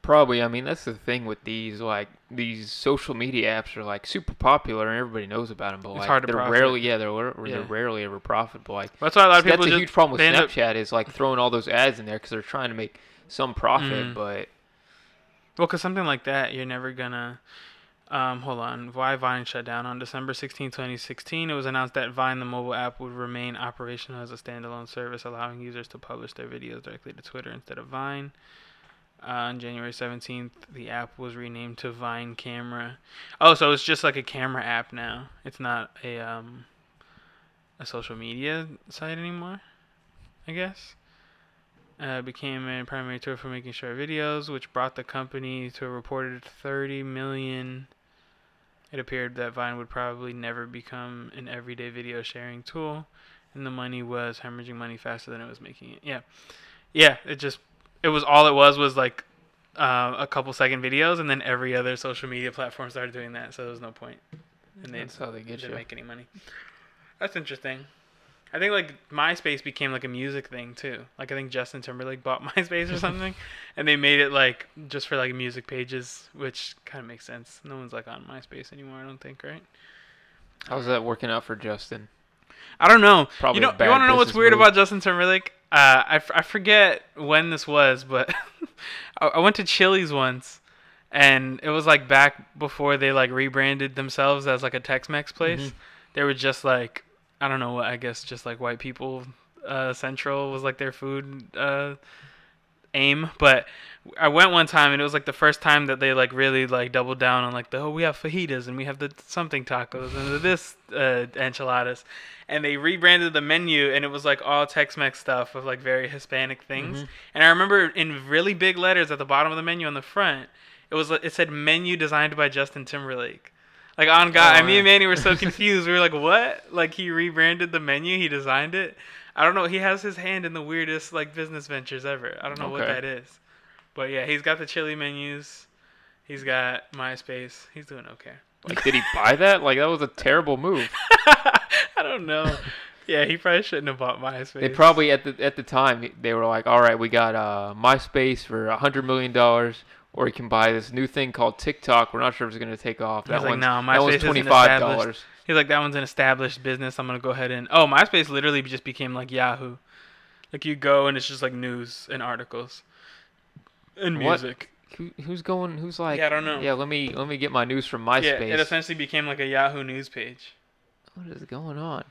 Probably. I mean that's the thing with these like these social media apps are like super popular and everybody knows about them, but It's like hard to they're profit. rarely yeah they're Yeah. they're rarely ever profitable. Like That's why a lot of people. that's a just huge problem with end up- Snapchat is like throwing all those ads in there because they're trying to make some profit, Mhm. but Well, because something like that, you're never gonna. Um, hold on. Why Vine shut down on December 16, 2016? It was announced that Vine, the mobile app, would remain operational as a standalone service, allowing users to publish their videos directly to Twitter instead of Vine. Uh, on January 17th, the app was renamed to Vine Camera. Oh, so it's just like a camera app now. It's not a um a social media site anymore. I guess uh, became a primary tool for making short videos, which brought the company to a reported 30 million. It appeared that Vine would probably never become an everyday video sharing tool, and the money was hemorrhaging money faster than it was making it. Yeah, yeah. It just it was all it was was like uh, a couple second videos, and then every other social media platform started doing that, so there was no point. And they that's how they get didn't you. make any money. That's interesting. I think like MySpace became like a music thing too. Like I think Justin Timberlake bought MySpace or something, and they made it like just for like music pages, which kind of makes sense. No one's like on MySpace anymore, I don't think, right? How's that working out for Justin? I don't know. Probably you know, bad you want to know what's weird move. about Justin Timberlake? Uh, I, f- I forget when this was, but I, I went to Chili's once, and it was like back before they like rebranded themselves as like a Tex-Mex place. Mm-hmm. They were just like I don't know what I guess just like white people uh, central was like their food uh, aim, but I went one time and it was like the first time that they like really like doubled down on like the oh we have fajitas and we have the something tacos and the this uh, enchiladas, and they rebranded the menu and it was like all Tex-Mex stuff with like very Hispanic things. And I remember in really big letters at the bottom of the menu on the front, it was it said menu designed by Justin Timberlake. Like on God, Oh, me and. Manny were so confused. we were like, "What? Like he rebranded the menu? He designed it? I don't know. He has his hand in the weirdest like business ventures ever. I don't know what that is, but yeah, he's got the chili menus. He's got MySpace. He's doing okay. Like, did he buy that? Like that was a terrible move. I don't know. Yeah, he probably shouldn't have bought MySpace. They probably at the at the time they were like, all right, we got uh, MySpace for a hundred million dollars, or you can buy this new thing called TikTok. We're not sure if it's gonna take off. That He's like, one's no, that MySpace one's twenty five dollars. He's like, that one's an established business. I'm gonna go ahead and oh, MySpace literally just became like Yahoo. Like you go and it's just like news and articles and music. Who, who's going? Who's like? Yeah, I don't know. Yeah, let me let me get my news from MySpace. Yeah, it essentially became like a Yahoo news page. what is going on?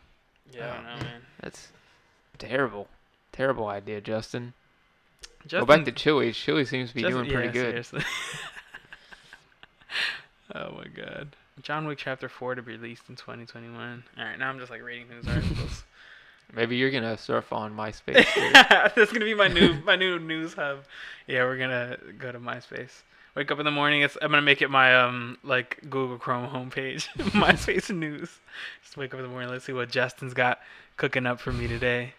Yeah, I Oh, don't know, man. man. That's terrible. Terrible idea, Justin. Justin, Go back to Chili's. Chili seems to be Justin- doing pretty yeah, good. seriously. oh my god. John Wick Chapter 4 to be released in 2021. Alright, now I'm just like reading news articles. Maybe you're gonna surf on MySpace. That's gonna be my new my new news hub. Yeah, we're gonna go to MySpace. Wake up in the morning. It's, I'm gonna make it my um like Google Chrome homepage. MySpace news. Just wake up in the morning. Let's see what Justin's got cooking up for me today.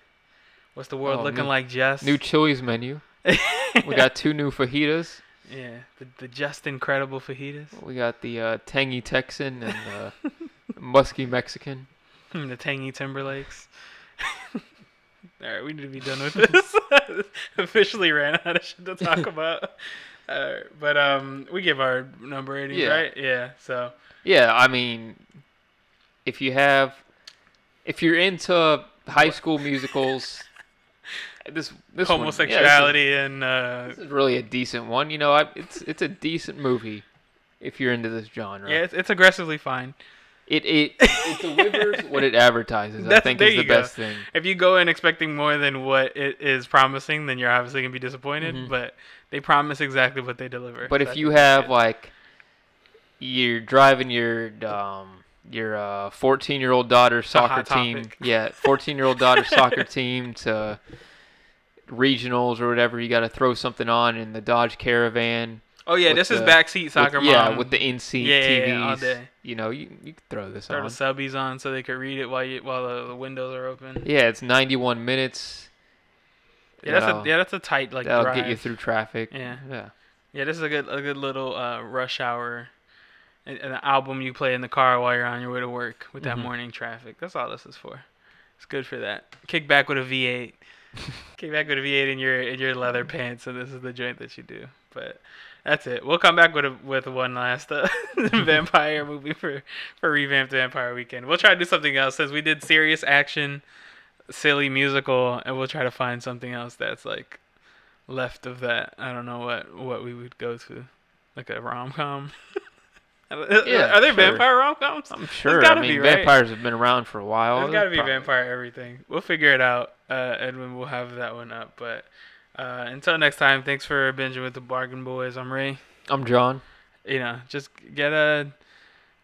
What's the world Oh, looking new- like, Jess? new Chili's menu. We got two new fajitas. yeah the, the Just Incredible fajitas. We got the uh, tangy Texan and the musky Mexican. Hmm, the tangy Timberlakes. All right, we need to be done with this. Officially ran out of shit to talk about. Uh, but um, we give our number ratings, Yeah. right? Yeah. So Yeah, I mean, if you have, if you're into high school musicals, this this one- yeah, homosexuality and uh, This is really a decent one. You know, I, it's it's a decent movie if you're into this genre. yeah, it's, it's aggressively fine. It it it delivers what it advertises. I think is the go. best thing. If you go in expecting more than what it is promising, then you're obviously gonna be disappointed. Mhm. But they promise exactly what they deliver. But so if you have like you're driving your um your uh 14 year old daughter's soccer team, yeah, 14 year old daughter's soccer team to regionals or whatever, you got to throw something on in the Dodge Caravan. oh yeah, this is the- backseat with- soccer yeah, with the seat Yeah, TVs. yeah, all day. You know, you you can throw this on. Throw the subbies on so they could read it while you while the, the windows are open. Yeah, it's 91 minutes. Yeah, that's a yeah, that's a tight like that'll drive. get you through traffic. Yeah. Yeah. Yeah, this is a good a good little uh, rush hour, an, album you play in the car while you're on your way to work with that Mhm. morning traffic. That's all this is for. It's good for that. Kick back with a V8. Kick back with a V8 in your in your leather pants, and this is the joint that you do. But that's it. We'll come back with a, with one last uh, vampire movie for for revamped Vampire Weekend. We'll try to do something else since we did serious action, silly musical, and we'll try to find something else that's like left of that. I don't know what what we would go to, like a rom com. Yeah, are there sure. vampire rom coms? I'm sure. I mean, be, right? vampires have been around for a while. There's got to be Probably- vampire everything. We'll figure it out, uh, and then we'll have that one up. But uh, until next time, thanks for binging with the Bargain Boys. I'm Ray. I'm John. You know, just get a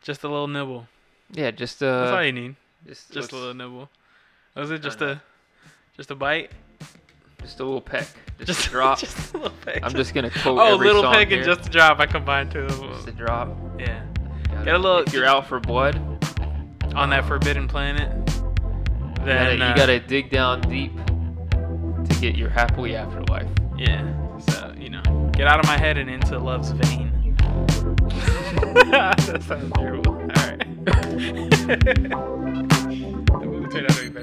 just a little nibble. Yeah, just That's all uh, you need. just, Just a little nibble. Was it just a just a bite? Just a little peck, just, Just a drop. just a little peck. I'm just gonna quote oh, every little song peck here. and just a drop. I combined two of them. Just a drop. Yeah. Gotta- Get a little- If you're out for blood, On that forbidden planet. you gotta, Then you uh, gotta dig down deep to get your happily afterlife. Yeah. So, you know, get out of my head and into love's vein. that sounds terrible. Movie turned out to be